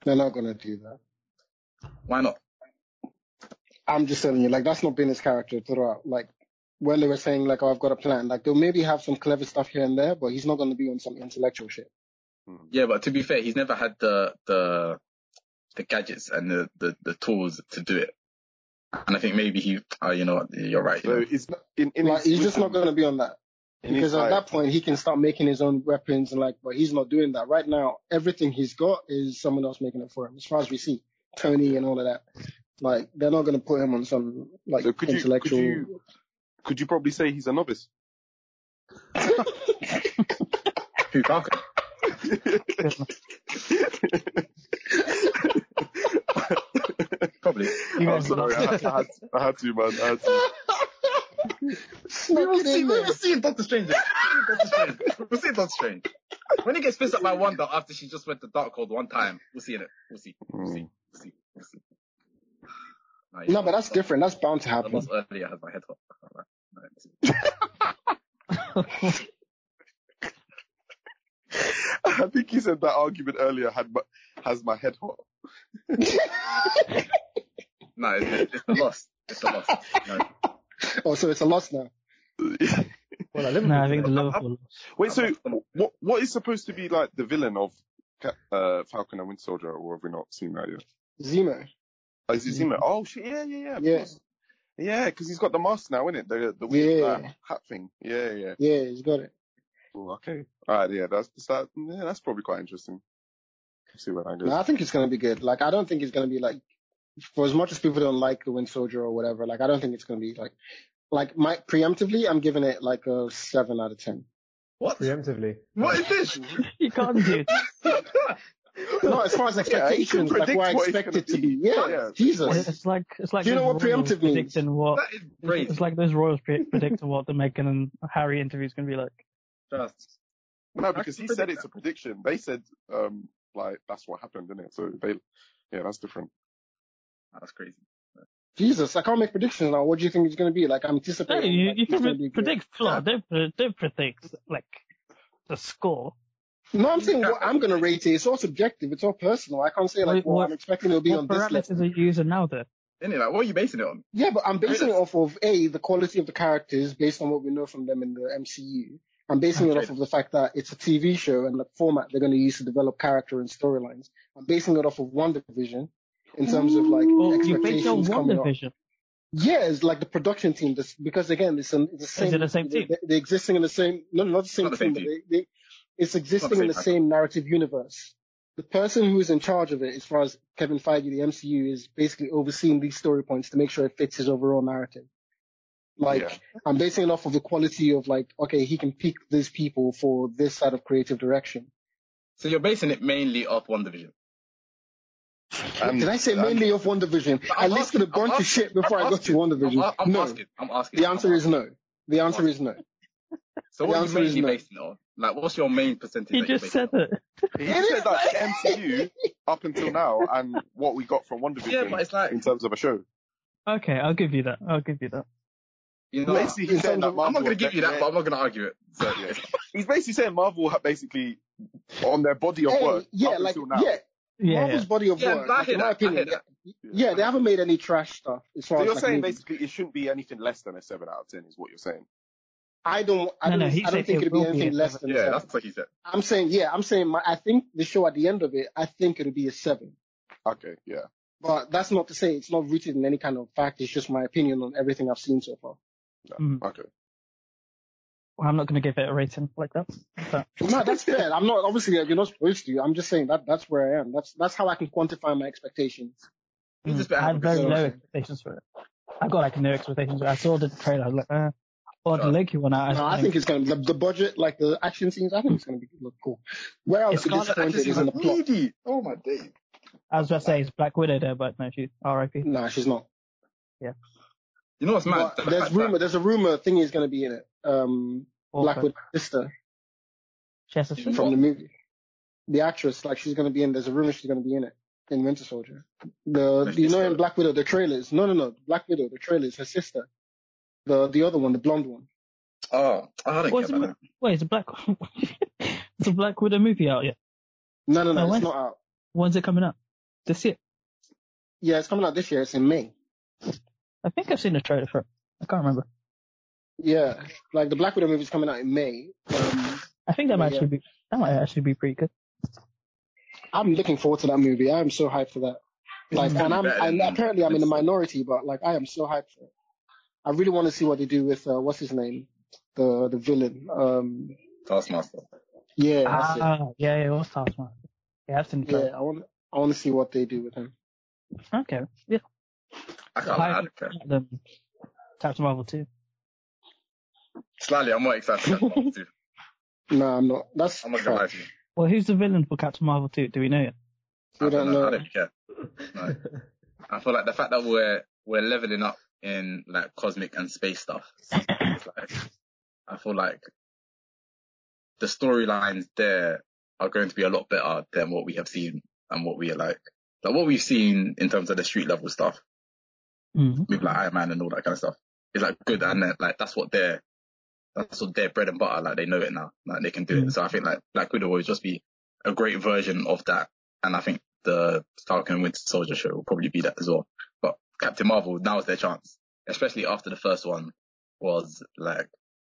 They're not gonna do that.
why not?
I'm just telling you, like that's not been his character throughout. Like when they were saying like, "Oh, I've got a plan," like they'll maybe have some clever stuff here and there, but he's not gonna be on some intellectual shit.
Hmm.
Yeah, but to be fair, he's never had the the the gadgets and the the, the tools to do it. And I think maybe he, uh, you know, you're right. you
So
know.
it's not in, in
Like he's just not gonna be on that. Because at
like-
that point he can start making his own weapons and like, but he's not doing that right now. Everything he's got is someone else making it for him. As far as we see, Tony and all of that. Like they're not gonna put him on some like
So could you- could
intellectual.
you- could you probably say he's a novice?
Who Falcon? Probably.
You
oh,
I'm
sorry, I, had- I, had, I had to, man. I had to.
We will see. We will see in Doctor Strange. We'll see in Doctor Strange. We'll see Doctor Strange. When he gets pissed at by Wanda after she just went to Darkhold one time, we'll see in it. We'll see. We'll see. We'll see. We'll see. Nah, yeah.
No, but that's different. That's bound to
I
happen.
was earlier. I had my head hot. Alright, we'll see.
I think he said that argument earlier had my, has my head hot.
No, it's, it's the loss. It's a loss. No.
Oh, so it's a loss now.
Well, like, Liverpool
No, I think the
did.
Liverpool.
Wait, so
I'm not-
what what is supposed to be like the villain of Ca- uh, Falcon and Winter Soldier, or have we not seen that yet?
Zemo.
Oh, is it Zemo? Oh shit, yeah, yeah, yeah. of
Yeah.
course. Yeah, because he's got the mask now, isn't it? The the weird
Yeah.
uh, hat thing. Yeah, yeah.
Yeah, he's got it.
Cool, okay. All right, yeah, that's that. Yeah, that's probably quite interesting. See where that goes.
No, I think it's gonna be good. Like, I don't think it's gonna be like, for as much as people don't like the Wind Soldier or whatever, like, I don't think it's gonna be like, like my preemptively, I'm giving it like a seven out of ten.
What?
Preemptively.
What is this?
You can't do it.
No, as far as
Yeah,
expectations, like
predict
what I
what it's
expect it
gonna
be.
be.
Yeah,
Yeah.
Jesus.
It's like it's like
Do you know
those
what
royals
preemptive means?
predicting what
That is crazy.
it's like those royals pre- predicting what the Meghan and Harry interview is gonna be like.
Just
no, because he said it's a prediction. They said um like that's what happened, didn't it? So they, yeah, that's different.
that's crazy.
Jesus, I can't make predictions now. What do you think it's gonna be? Like, I'm
No,
anticipating.
you,
like,
you can
gonna
pre-
be good.
predict plot. Don't pre- don't predict like the score.
No, I'm saying what I'm gonna rate it. It's all subjective. It's all personal. I can't say like,
What-
well,
what-
I'm expecting it'll be
What
on this
parameters
level.
are you using now then?
Isn't it? Like, what are you basing it on?
Yeah, but I'm basing it off of a the quality of the characters based on what we know from them in the MCU. I'm basing it off of the fact that it's a TV show and the format they're going to use to develop character and storylines. I'm basing it off of WandaVision in terms of like
Well, you base it on
expectations
one
coming up.
division.
Yeah, it's like the production team. This, because again, it's, an, it's the same.
Is it the same team?
They, they're existing in the same. No, not the same
Not the
team.
same
but They, they, it's existing in the same narrative universe. the person who's in charge of it, as far as Kevin Feige, the MCU, is basically overseeing these story points to make sure it fits his overall narrative. Like,
Yeah.
I'm basing it off of the quality of like, okay, he can pick these people for this side of creative direction.
So you're basing it mainly off WandaVision.
And-
Did I say mainly of
WandaVision?
I listed a bunch
I'm
of shit before
I'm
I got
asking.
to WandaVision.
I'm, I'm
no,
asking. I'm asking.
the answer is no. The answer is no.
So
the
what are you
is
mainly
no.
basing it on? Like, what's your main percentage?
He just said
it
it.
He said that the MCU up until now and what we got from WandaVision
Yeah, but it's like
in terms of a show.
Okay, I'll give you that. I'll give you that.
you know.
Basically, he's saying that Marvel
I'm not gonna give you that,
their-
but I'm not gonna argue it. So yeah.
he's basically saying Marvel have basically on their body of
Hey,
work
yeah,
up
like
until now.
yeah,
Yeah,
Marvel's
yeah.
body of
Yeah,
work.
I
like, in my
that, I
opinion,
that.
yeah, they haven't made any trash stuff as far
So you're
like,
saying
movies.
basically it shouldn't be anything less than a seven out of ten, is what you're saying.
I don't, I
No,
don't,
no, he
I don't
said
think
it
it'd be
will be
anything
a
less
seven.
than a
Yeah,
seven.
that's what he said.
I'm saying, yeah, I'm saying, my, I think the show at the end of it, I think it'll be a seven.
Okay, yeah.
But that's not to say it's not rooted in any kind of fact. It's just my opinion on everything I've seen so far.
Mm.
Okay.
Well, I'm not going to give it a rating like that. But
No, that's fair. I'm not obviously you're not supposed to. I'm just saying that that's where I am. That's that's how I can quantify my expectations.
You just
mm,
better
I
have
had
a
very
good
low expectations for it. I got like no expectations. I saw the trailer. I was like, uh, the
Sure.
Loki one. I,
No, I think it's gonna the, the budget, like the action scenes. I think it's gonna be look cool. Where I was
It's got-
disappointed is in the plot.
Needy. Oh my days.
I was about to say it's Black Widow there, but no, she's R.I.P.
Nah, she's not. Yeah.
You know what's mad?
But
The
there's
fact that-
rumor. There's a rumor thing is gonna be in it. Um, Black
Awkward.
Widow's sister
She has a
From
from the movie. The actress, like she's gonna be in. There's a rumor she's gonna be in it in Winter Soldier. The
Her
you know in? Black Widow the trailers. No, no, no. Black Widow the trailers. Her sister. The the other one, the blonde one.
Oh, I don't
What's
care
the
about that.
Wait, is a Black it's a Black Widow movie out yet?
No, no, no.
Oh,
it's not out.
When's it coming out? This year?
Yeah, it's coming out this year. It's in May.
I think I've seen the trailer for it. I can't remember.
Yeah, like the Black Widow movie is coming out in May. Um,
I think that
Yeah,
might actually be that might actually be pretty good.
I'm looking forward to that movie. I'm so hyped for that. Like, and I'm and apparently I'm in the minority, but like I am so hyped for it. I really want to see what they do with uh, what's his name, the the villain. Um,
Taskmaster.
yeah, that's it.
Ah, yeah, yeah, what's Taskmaster? Yeah, I've
Yeah. I want I want to see what they do with him.
Okay, yeah.
I can't. I don't care.
Captain Marvel 2.
Slightly, I'm more excited. about Marvel too.
No, I'm not. That's
I'm not gonna lie to you.
Well, who's the villain for Captain Marvel 2? Do we know yet?
We
I
don't
don't know. I don't care. No. I feel like the fact that we're we're leveling up in like cosmic and space stuff. It's like, I feel like the storylines there are going to be a lot better than what we have seen and what we are like. Like what we've seen in terms of the street level stuff
Mm-hmm.
with like Iron Man and all that kind of stuff is like good and then, like that's what they're that's what their bread and butter. Like they know it now. Like they can do it.
Mm.
So I think like Black Widow will just be a great version of that. And I think the Falcon Winter Soldier show will probably be that as well. But Captain Marvel, now is their chance. Especially after the first one was like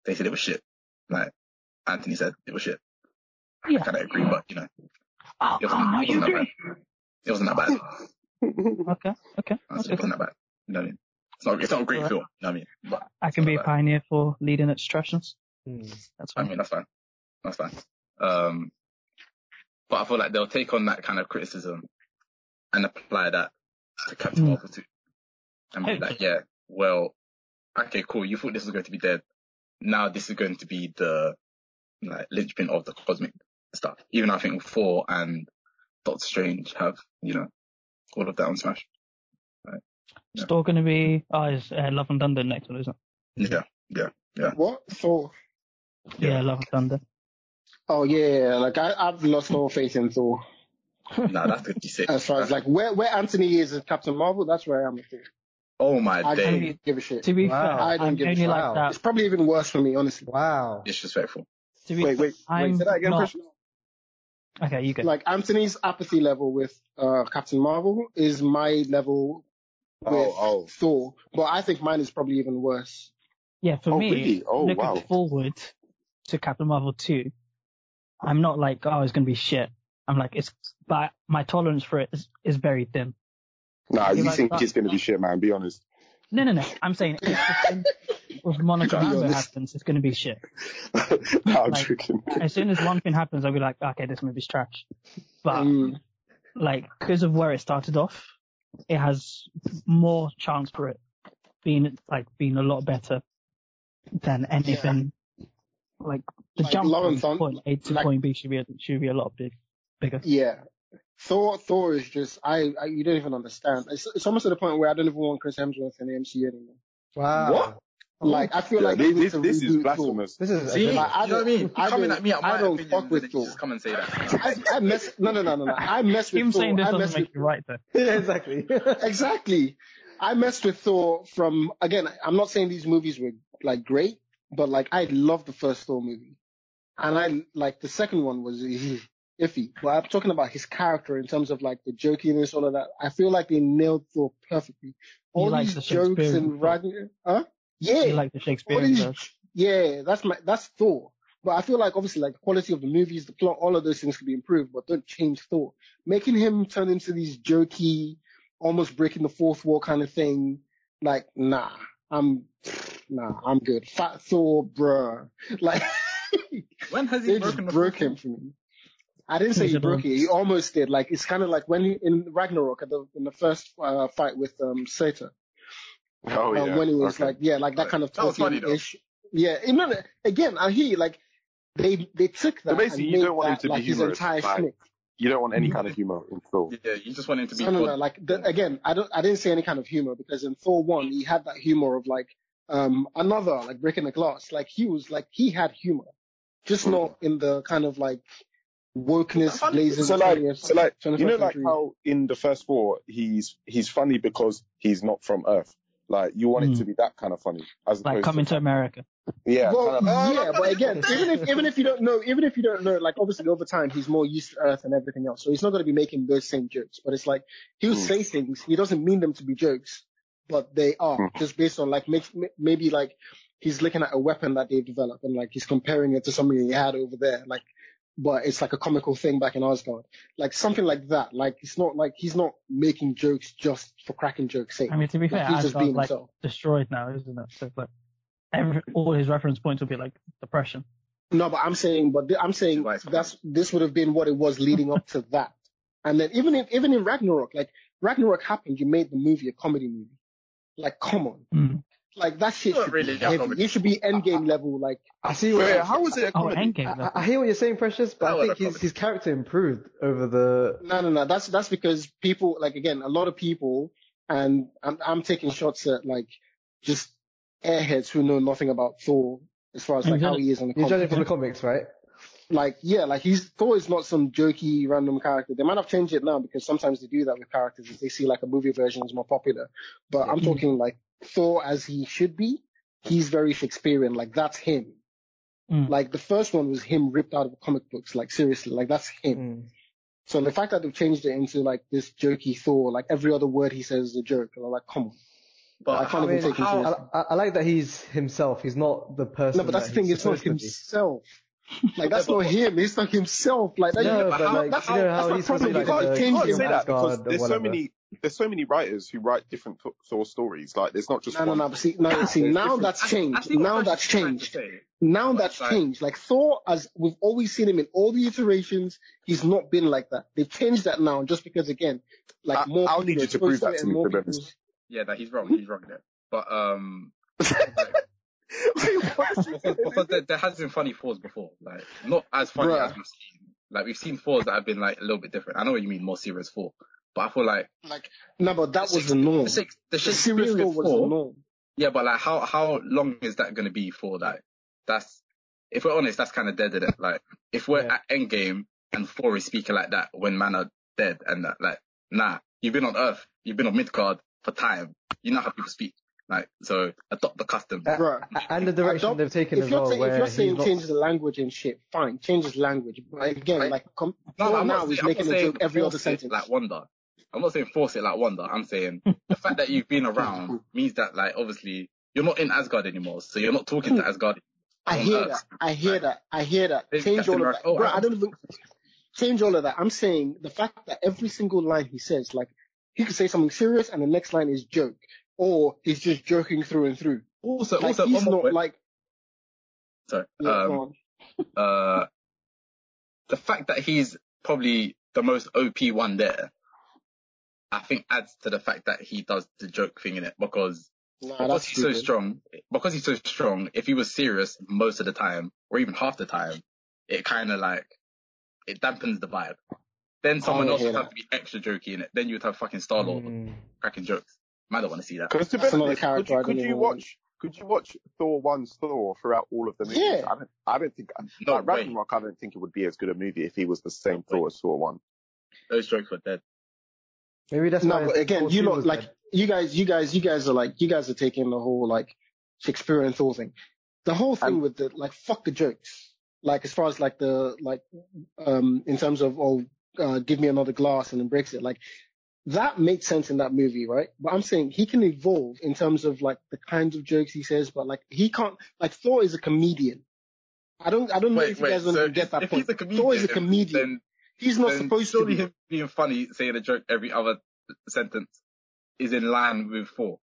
they said it was shit. Like Anthony said it was shit.
Yeah.
I kinda agree, but you know,
Oh,
it wasn't,
oh,
it wasn't that
agree?
bad. It wasn't that bad.
Okay, okay.
Honestly,
okay.
It wasn't that bad. You know what I mean? It's not it's not a great
Alright.
film, you know what I mean? But
I can be a
Alright.
pioneer for leading expressions.
Hmm.
That's
I
fine.
mean, that's fine. That's fine. Um, but I feel like they'll take on that kind of criticism and apply that to Captain
Mm.
Marvel too. And be like, yeah, well, okay, cool. You thought this was going to be dead. Now this is going to be the like linchpin of the cosmic stuff. Even I think Thor and Doctor Strange have, you know, all of that on Smash. yeah.
Still going to be, oh, it's uh, Love and Thunder next one, isn't it?
Yeah. Yeah, yeah.
What? Thor?
Yeah.
Yeah, Love and Thunder.
Oh yeah, yeah, yeah. like I, I've lost all faith in Thor.
Nah, that's going to be sick.
As far as like where where Anthony is as Captain Marvel, that's where I am with Thor.
Oh my
I
day.
don't give a shit.
To be
Wow.
fair,
I don't
I'm
give a shit.
like that.
It's probably even worse for me, honestly.
Wow.
Disrespectful.
To be
Wait, wait,
I'm
wait, say that again,
not-
Christian.
Okay, you go.
Like Anthony's apathy level with uh, Captain Marvel is my level with
Oh, oh.
Thor, but I think mine is probably even worse.
yeah, for
Oh,
me,
really? Oh,
looking
wow.
forward to Captain Marvel 2, I'm not like, oh, it's going to be shit. I'm like, it's, but my tolerance for it is, is very thin.
Nah,
You like
think
that?
it's gonna be shit, man. Be honest.
No, no, no. I'm saying it's the thing. with Monica
To
Rambeau happens, it's gonna be shit.
no, I'm
Like-
joking.
As soon as one thing happens, I'll be like, okay, this movie's trash. But
Mm,
like, because of where it started off, it has more chance for it being like being a lot better than anything. Like the
Like
jump from point A to
like-
point B should be a, should be a lot big, bigger.
yeah. Thor, Thor is just, I, I, you don't even understand. It's, it's almost to the point where I don't even want Chris Hemsworth in the MCU anymore.
Wow.
What?
Like, I feel
Yeah,
like they need
this,
to
this is
reboot Thor.
blasphemous.
This is
See,
Like, I
you know what I mean?
don't- I
Coming
don't-
at me at
I
my
don't
opinion,
fuck with
then you
Thor.
just come and say that.
I, I mess, no, no, no, no, no. I mess with
Him
Thor.
saying this
I
doesn't
with
make you right though.
yeah, exactly.
exactly. I messed with Thor from again. I'm not saying these movies were like great, but like I loved the first Thor movie, and I like the second one was iffy. But I'm talking about his character in terms of like the jokiness, all of that. I feel like they nailed Thor perfectly. All
like
these
the
jokes and
Thor.
Ragnar, huh? Yeah,
You like the
all
Shakespearean
these, yeah, that's my that's Thor. But I feel like obviously like the quality of the movies, the plot, all of those things could be improved, but don't change Thor. Making him turn into these jokey, almost breaking the fourth wall kind of thing, like nah, I'm nah, I'm good. Fat Thor, bruh. Like
When has he
they just
broken the
broke
fourth
him
wall?
For me. I didn't say he broke it. He almost did. Like it's kind of like when he, in Ragnarok at the in the first uh, fight with um Surtur.
Oh,
um,
yeah.
when it was
okay.
like yeah, like that kind of
That was funny,
talking ish. Yeah, you know, again, I hear you, like they they took that.
So basically,
and
you
made
don't want him
that,
to be
like his entire
like- You don't want any kind of humor in Thor.
Yeah, you just want him to be.
No, no, no. Like the, again, I don't, I didn't say any kind of humor because in Thor one he had that humor of like um another like breaking the glass. Like he was like he had humor, just
Mm.
not in the kind of like wokeness
Funny.
blazing.
So like, so like, you know, like how in the first Thor he's he's funny because he's not from Earth. Like you want it
Mm.
to be that kind of funny, as
Like coming
to
to America.
yeah,
well,
kind of,
yeah, but again, even if even if you don't know, even if you don't know, like obviously over time he's more used to Earth and everything else, so he's not going to be making those same jokes. But it's like he'll
Mm.
say things, he doesn't mean them to be jokes, but they are
Mm.
just based on like make, maybe like he's looking at a weapon that they've developed and like he's comparing it to something he had over there, like. But it's like a comical thing back in Asgard, like something like that. Like it's not like he's not making jokes just for cracking jokes' sake.
I mean, to be fair,
Like, he's just
Asgard's
being
like
himself.
destroyed now, isn't it? So like every, all his reference points will be like depression.
No, but I'm saying, but th- I'm saying
Right.
that's this would have been what it was leading up to that. And then even if even in Ragnarok, like Ragnarok happened, you made the movie a comedy movie. Like, come on,
Mm.
Like that shit
Not
should
really
be
a
heavy. It should be Endgame level. Like,
I see what.
Wait, how was it a
Oh,
comedy?
Endgame.
I. I hear what you're saying, Precious, but
That
I think his, his character improved over the.
no, no, no. That's that's because people, like again, a lot of people, and I'm I'm taking shots at like just airheads who know nothing about Thor as far as like how he is in the
You're judging from the comics, right?
Like yeah, like he's Thor is not some jokey random character. They might have changed it now because sometimes they do that with characters if they see like a movie version is more popular. But I'm talking like Thor as he should be. He's very Shakespearean. Like that's him.
Mm.
Like the first one was him ripped out of comic books. Like seriously, like that's him.
Mm.
So the fact that they've changed it into like this jokey Thor, like every other word he says is a joke. And I'm like, come on.
But
I
how,
can't even take him seriously.
I, I, I like that he's himself. He's not the person.
No, but that's
that
the thing.
he's
It's not
supposed to be.
himself. Like that's not him. It's not himself. Like that,
No,
but
but
how-
like,
that's
you know
how-
how
that's
he's
my
supposed to be
problem.
like
You can't
You
change
can't
him.
say that because
Asgard or
there's so many there's so many writers who write different Thor- Thor stories. Like there's not just
No, no,
one.
no. But see, no, see,
There's
now
different-
that's
I I
changed. Now that's
is trying to
changed. Now
But
that's
like-
changed. Like Thor, as we've always seen him in all the iterations, he's not been like that. They've changed that now just because again, like
I-
more.
I'll need you to prove that to me,
more
to be
people's-
honest.
Yeah, that he's wrong. He's wrong there. But um, like, because there, there has been funny Thors before, like not as funny
Bruh.
as we've seen. Like we've seen Thors that have been like a little bit different. I know what you mean, more serious Thor, but I feel like
Like no, but that
the
was the norm.
The, Shakes- the
The serious
Shakespearean
Thor was the norm.
yeah, but like how how long is that going to be for? Like that's if we're honest, that's kind of dead. Isn't it? Like if we're
Yeah.
at Endgame and Thor is speaking like that when man are dead and that, like nah, you've been on Earth, you've been on Midgard for time, you know how people speak. Like so, adopt the custom.
Uh,
Bruh.
and the direction
Adopt-
they've taken
If
as
you're,
well,
saying, if you're
he's
saying
not.
change the language and shit, fine, change his language. But again,
Right.
like com-
No,
Thor
I'm
now
not,
is
saying, I'm not
making a joke every other sentence.
like Wonder. I'm not saying force it like Wonder. I'm saying the fact that you've been around means that like obviously you're not in Asgard anymore, so you're not talking to Asgard.
I hear
Earth.
that. I hear that. I hear that. Change
Captain
all of that.
oh,
Bro,
I-
I don't even change all of that. I'm saying the fact that every single line he says, like he could say something serious and the next line is joke, or he's just joking through and through.
Also,
Like
also,
he's not
point.
like
Sorry.
yeah,
um, uh, the fact that he's probably the most OP one there, I think adds to the fact that he does the joke thing in it because
Nah,
because
that's
he's so strong. Because he's so strong, if he was serious most of the time, or even half the time, it kind of like it dampens the vibe. Then someone else
hear
would have to be extra jokey in it. Then you'd have fucking Star Lord
Mm.
cracking jokes. I don't want to see that.
Because to be
That's another
honest, could
character
you, could you watch could you watch Thor one's Thor throughout all of the movies?
Yeah.
I don't I don't think
No
like. Ragnarok I don't think it would be as good a movie if he was the same
No way.
Thor as Thor one.
Those jokes were dead.
Maybe that's
No,
why
but again, you
2
lot like
dead.
you guys, you guys, you guys are like you guys are taking the whole like Shakespearean Thor thing. The whole thing
And-
with the like fuck the jokes. Like as far as like the like um in terms of oh uh, give me another glass and then breaks it like that makes sense in that movie, right? But I'm saying he can evolve in terms of like the kinds of jokes he says, but like he can't like Thor is a comedian. I don't I don't know
Wait,
if you guys don't
So
get that
if
point.
he's a comedian,
Thor is a comedian.
then
He's not
then
supposed to be.
him being funny, saying a joke every other sentence is in line with Thor.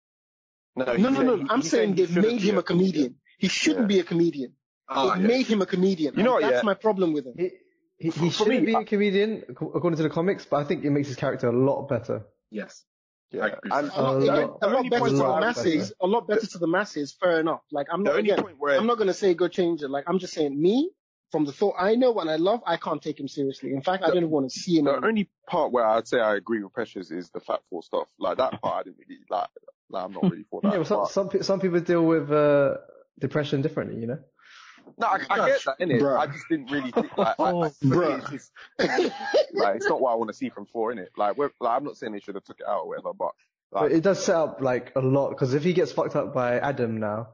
No,
No, no, no.
he-
I'm
he's
saying
he
they've made him a comedian. He shouldn't
Yeah.
be a comedian.
Oh,
They've
yeah.
made him a comedian.
You know what,
That's
yeah.
my problem with him.
He, he, he shouldn't
me,
be
I-
a comedian according to the comics, but I think it makes his character a lot better.
Yes. I
Yeah.
agree.
And
A lot,
lot-
a lot better to the
where I-
masses. A lot better to the masses. Fair enough. Like I'm
the
not
only
again.
point where
I'm not gonna say go change it. Like I'm just saying me from the thought I know and I love. I can't take him seriously. In fact, I don't even want to see him.
the
anymore.
only part where I'd say I agree with Precious is the fat Thor stuff. Like that part I didn't really like. like I'm not really for that.
Yeah, but some, some, some people deal with uh, depression differently, you know?
No, I, I get that, innit?
Bruh.
I just didn't really think, like, I, I,
Oh,
for it's just, like, it's not what I want to see from Thor, innit? Like, we're, like, I'm not saying they should have took it out or whatever, but,
But it does set up like a lot, because if he gets fucked up by Adam now,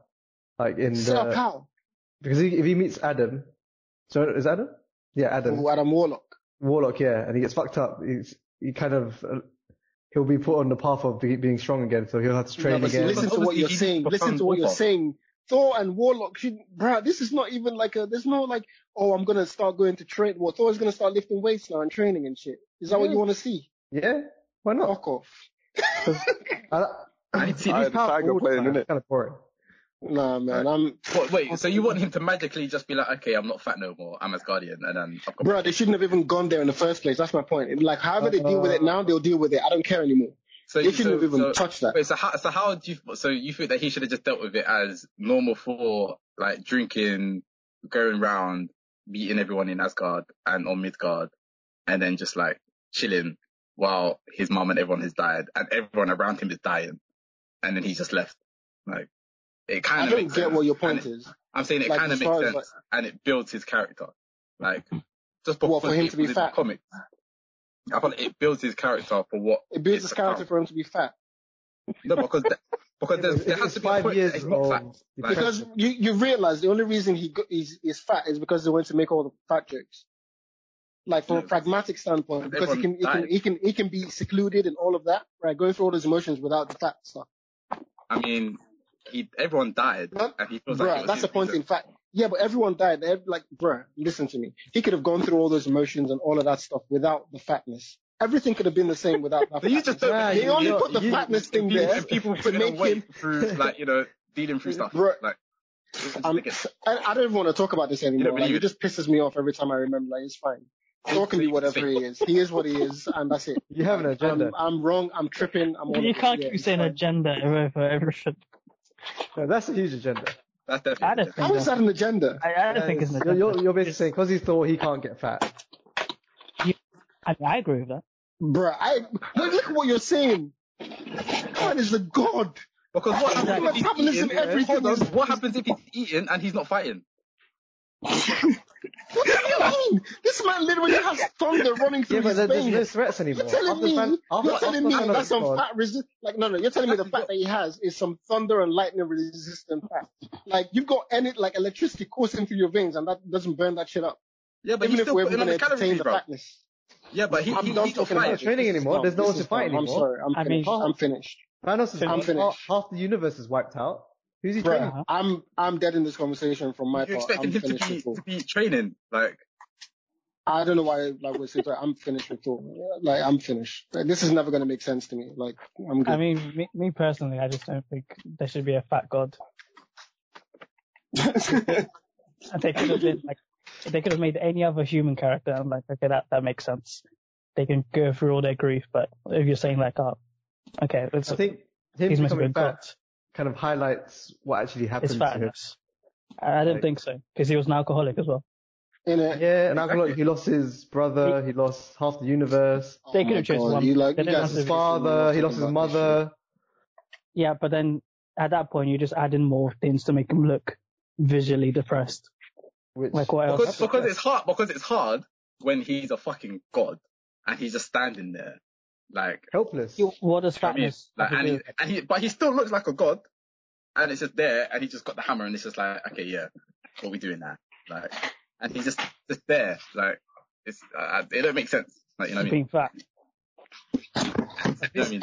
like in
Set up
the,
how?
because he, if he meets Adam, so is Adam? Yeah, Adam.
Oh, Adam Warlock.
Warlock, yeah, and he gets fucked up, he's, he kind of, uh, he'll be put on the path of be, being strong again, so he'll have to train
but see,
again.
listen to what you're saying. Listen to what you're saying. Thor and Warlock should, bruh, this is not even like a, there's no like, oh, I'm gonna start going to train. Well, Thor's gonna start lifting weights now and training and shit. Is that what you want to see?
Yeah, why not?
Fuck off.
I,
I need to see
I
this.
had the tiger playing, innit?
kind of boring.
Nah, man, I'm,
What, wait, so you want him to magically just be like, okay, I'm not fat no more, I'm Asgardian, and then I've got
Bro, they shouldn't have even gone there in the first place. That's my point. Like, however they deal with it now, they'll deal with it. I don't care anymore.
So,
They shouldn't
so,
have even
so,
touched that.
Wait, so how, so how do you, so you think that he should have just dealt with it as normal for, like, drinking, going round, beating everyone in Asgard and on Midgard, and then just like chilling while his mom and everyone has died, and everyone around him is dying, and then he just left. Like, it kind of
I
don't
get
sense.
what your point
it-
is.
I'm saying it
Like,
kind of makes sense, and it builds his character. Like, just
What, for him to be fat?
comics. I feel like it builds his character for what
It builds his character for him to be fat.
No, because th- because
Yeah,
there's, there has to be a
five
point
years
that he's not fat. Like-
Because you, you realize the only reason he go, is, is fat is because they went to make all the fat jokes. Like from a pragmatic standpoint, because he can, he can, he can, he can be secluded and all of that, right? Going through all those emotions without the fat stuff.
I mean, he everyone died,
But,
and he feels like it
Bruh,
was
that's
his
the point
reason.
in fact. Yeah, but everyone died. Ev- Like, bruh, listen to me. He could have gone through all those emotions and all of that stuff without the fatness. Everything could have been the same without that.
But you just don't.
Nah,
They
you-
only
you-
put the
you-
fatness thing
people,
there
people
to
putting
make
on weight
him.
through, like you know, dealing through stuff.
Bruh,
Like, it's just
I'm. I, I don't even want to talk about this anymore.
don't
Like, it just pisses me off every time I remember. Like, it's fine. Thor can be whatever he is. He is what he is, and that's it.
You have an agenda.
I'm, I'm wrong. I'm tripping. I'm. all
You can't keep
it's
saying
fine.
agenda over everything.
No, that's a huge agenda.
That's
I
definitely.
don't think
How is that an agenda?
I, I don't think it's an
You're,
agenda.
you're, you're basically saying because he thought he can't get fat.
I, I agree with that.
Bruh, I look, look at what you're saying. God is the god.
Because what happens if he's eating?
everything is-
what happens if he's eating and he's not fighting?
What do you mean? This man literally has thunder running through
Yeah, but
his
there- there's
veins.
no threats anymore.
You're telling
After
me,
Than- after-
you're telling me that's some
gone-
fat resist. Like no, no, you're telling me the fact that he has is some thunder and lightning resistant fat. Like you've got any like electricity coursing through your veins, and that doesn't burn that shit up.
Yeah, but
Even
he's
if
still
we're
putting
going
on
to
the calories,
the
bro.
fatness.
Yeah, but he,
I'm
he,
done
he's not
talking about
training anymore.
dumb.
There's no one to fight
dumb. I'm sorry. I'm
I
finished.
mean-
I'm finished.
Thanos is
I'm
half,
finished.
half the universe is wiped out. Who's he
Bruh,
training?
I'm I'm dead in this conversation from my
You're
part.
expecting
I'm
him to
finished
be to be training, like
I don't know why like we're saying I'm finished with Thor. Like I'm finished. Like, this is never going to make sense to me. Like I'm good.
I mean, me, me personally, I just don't think there should be a fat god. They could have been like, they could have made any other human character. I'm like, okay, that, that makes sense. They can go through all their grief, but if you're saying like, oh, okay, it's,
I think him
he's meant to be a
becoming
god.
fat kind of highlights what actually
It's
happened to him.
I I didn't
Like-
think so, because he was an alcoholic as well.
In it.
Yeah,
an
alcoholic, he lost his brother, he lost half the universe,
Oh
They could have oh
chosen
one.
You like,
They
you
didn't
guys
have
his father, he lost his
talking about this shit.
mother.
Yeah, but then at that point, you just add in more things to make him look visually depressed.
Which,
Like what else?
Because, because it's hard, because it's hard when he's a fucking god and he's just standing there. Like,
helpless.
You- What does
I mean, like, and he, and he, but he still looks like a god, and it's just there, and he just got the hammer, and it's just like, okay, yeah, what we doing now? Like, and he's just just there, like, it's uh, it don't make sense, like, you know what I mean?
Being fat.
You know I mean?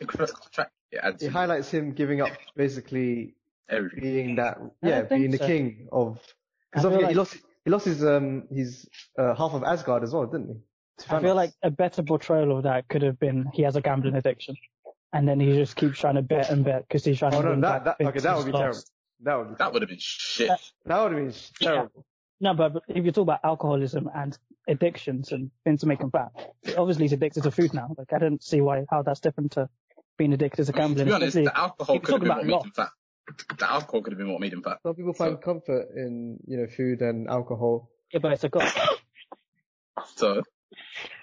It
It highlights him giving up basically
everything.
being that, yeah,
don't
being the
so.
king of. Because
feel
he
like-
lost, he lost his um his uh, half of Asgard as well, didn't he? To
I feel
Thanos.
like a better portrayal of that could have been he has a gambling addiction, and then he just keeps trying to bet and bet because he's trying
Oh
to.
no,
win
that,
back
that okay, that would be terrible. That would be
That would have been shit.
That-
that would have been
Yeah.
terrible.
No, but, but if you talk about alcoholism and addictions and things to make him fat, obviously he's addicted to food now. Like I don't see why how that's different to being addicted to
I mean,
gambling.
to be honest, the alcohol could have been
about
what made him fat. The alcohol could have been what made him fat.
Some people find
So-
comfort in you know food and alcohol.
yeah, but it's a god.
So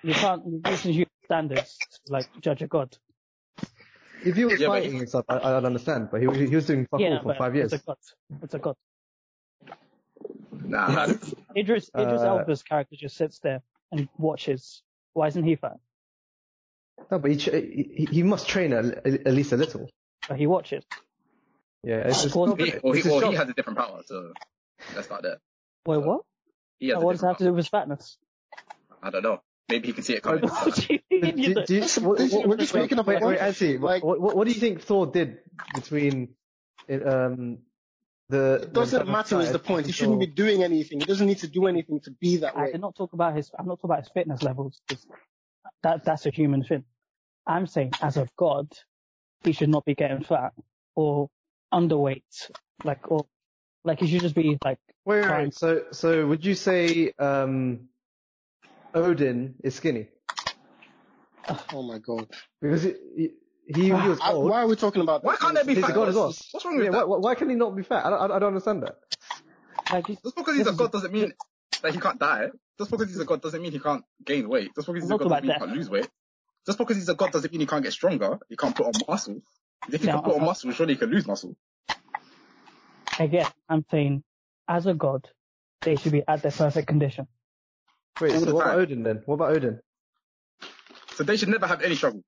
You can't use human standards to, like judge a god.
If he was
Yeah,
fighting and stuff, I, I'd understand. But he, he was doing fuck
yeah,
all for five years.
it's a god. It's a god.
nah, nah,
Idris Idris
Uh,
Elba's character just sits there and watches. Why isn't he fat?
No, but he, ch- he, he must train at, at least a little.
But he watches.
Yeah, it's just,
Well,
he,
it's
he,
his
or
job.
he has a different power. So let's start there.
Wait, what?
He has
Oh,
a
what does that have
different
to do with his fatness?
Power. I don't know. Maybe he can see it coming.
What do you mean you
Do-
don't-
you- what-
This-
what-
we're just
wait,
making up a
wait,
point.
wait, Ansi,
Like-
what, what, what do you think Thor did between it, um, the...
It doesn't matter is the point. He shouldn't be doing anything. He doesn't need to do anything to be that
I
way.
did not talk about his. I'm not talking about his fitness levels. That that's a human thing. I'm saying as of god, he should not be getting fat or underweight, like or like he should just be like
Wait, wait, wait, so, so would you say, um, Odin is skinny?
Oh, oh my god.
Because he, he, he, he was
I-
old.
why are we talking about
Why can't there be
He's a god as well.
What's wrong with
Yeah,
that?
why, why can he not be fat? I don't, I don't understand that.
like he's-
Just because he's a god doesn't mean that he can't die. Just because he's a god doesn't mean he can't gain weight. Just because he's a
I'm
god
not
doesn't mean he
about
can't lose weight. Just because he's a god doesn't mean he can't get stronger. He can't put on muscle. If he
No,
can put on
I'm-
muscle, surely he can lose muscle.
again, I'm saying as a god, they should be at their perfect condition.
Wait, so
the
what about. Odin then? What about Odin?
So they should never have any struggle.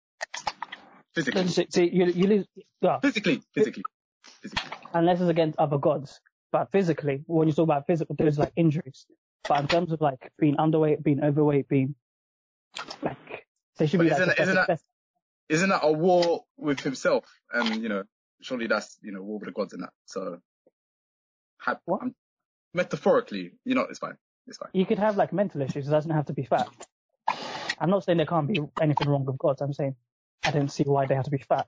Physically.
See, see, you, you lose, well,
Physically. Physically. Physically.
unless it's against other gods. But physically, when you talk about physical, there's like injuries. But in terms of like being underweight, being overweight, being like they should
But
be
isn't
the
it- isn't
best-
that-
best-
Isn't that a war with himself? And, you know, surely that's, you know, war with the gods and that. So, ha-
What?
I'm- metaphorically, you know, it's fine. It's fine.
you could have like mental issues. It doesn't have to be fat. I'm not saying there can't be anything wrong with gods. I'm saying I don't see why they have to be fat,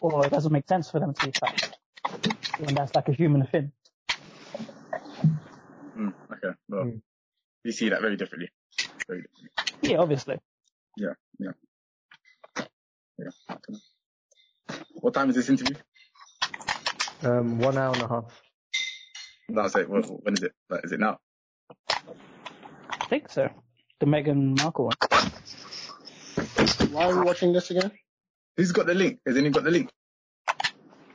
or it doesn't make sense for them to be fat. When that's like a human thing.
Mm, okay. Well,
Mm.
you see that very differently. Very differently.
Yeah, obviously.
Yeah. Okay. What time is this interview?
Um, one hour and a half.
That's it. when, when is it? Like, is it now?
I think so. The Meghan Markle one.
Why are we watching this again?
Who's got the link? Has anyone got the link?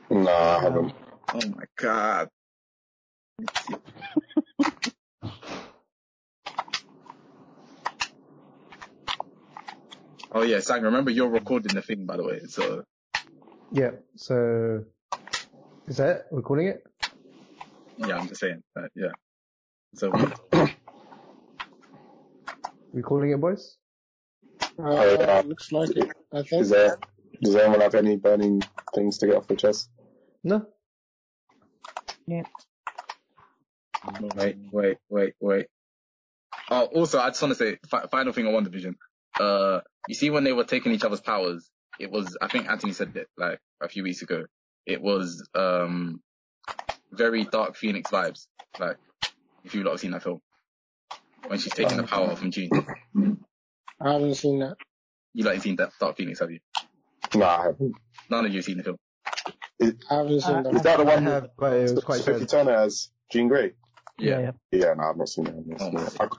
No, I haven't.
Oh my god. oh yeah, Sang, remember you're recording the thing by the way, so
Yeah, so... Is that it? We're it?
yeah, I'm just saying, uh, yeah. So
We calling it, boys?
Uh,
yeah.
looks like it. I think.
Is there, does anyone have any burning things to get off their chest?
No?
Yeah.
wait, wait, wait, wait. Oh, also, I just want to say, fi- final thing on WandaVision. Uh, you see when they were taking each other's powers, it was, I think Anthony said it like a few weeks ago. It was, um, very Dark Phoenix vibes. Like, if you've not seen that film. When she's taking the power from Jean.
I haven't seen that.
You like seen that Dark Phoenix, have you?
Nah, I haven't.
None of you have seen the film.
I haven't seen
Uh,
that.
Is that the
I
one
have,
with
but it was quite
Sophie. Turner as Jean Grey?
Yeah, yeah.
Yeah, no, I've not seen it. I've not
Oh
seen
my
it.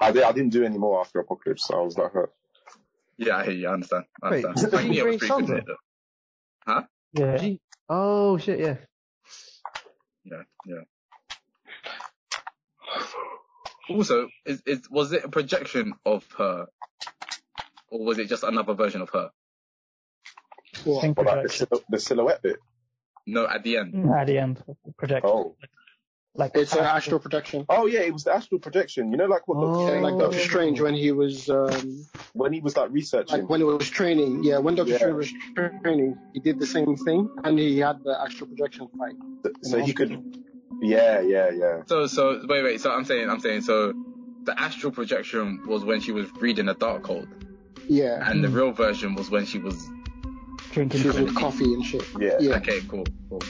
I, I, did, I didn't do any more after Apocalypse, so I was like, hurt.
Yeah, I hear you. I understand. I
Wait,
understand.
is it
Magneto was
Grey
pretty good in
Sandra?
it though.
Yeah.
Gee- Oh shit, yeah.
Yeah, yeah. Also, is, is was it a projection of her, or was it just another version of her?
What?
Think
But like the, sil- the silhouette bit.
No, at the end.
At the end, project.
Oh.
Like
It's an astral projection.
Oh yeah, it was the astral projection. You know, like what
Oh.
Doctor
Yeah, like
Strange
Doctor Strange when he was um,
when he was like researching.
like when he was training. Yeah, when Doctor
Yeah.
Strange was training, he did the same thing, and he had the astral projection fight.
so he could. Yeah, yeah, yeah.
So, so wait, wait. So I'm saying, I'm saying, so the astral projection was when she was reading the Darkhold,
Yeah,
and the real version was when she was.
drinking
she was
tea.
with coffee and shit.
Yeah.
Yeah.
Okay, cool, cool.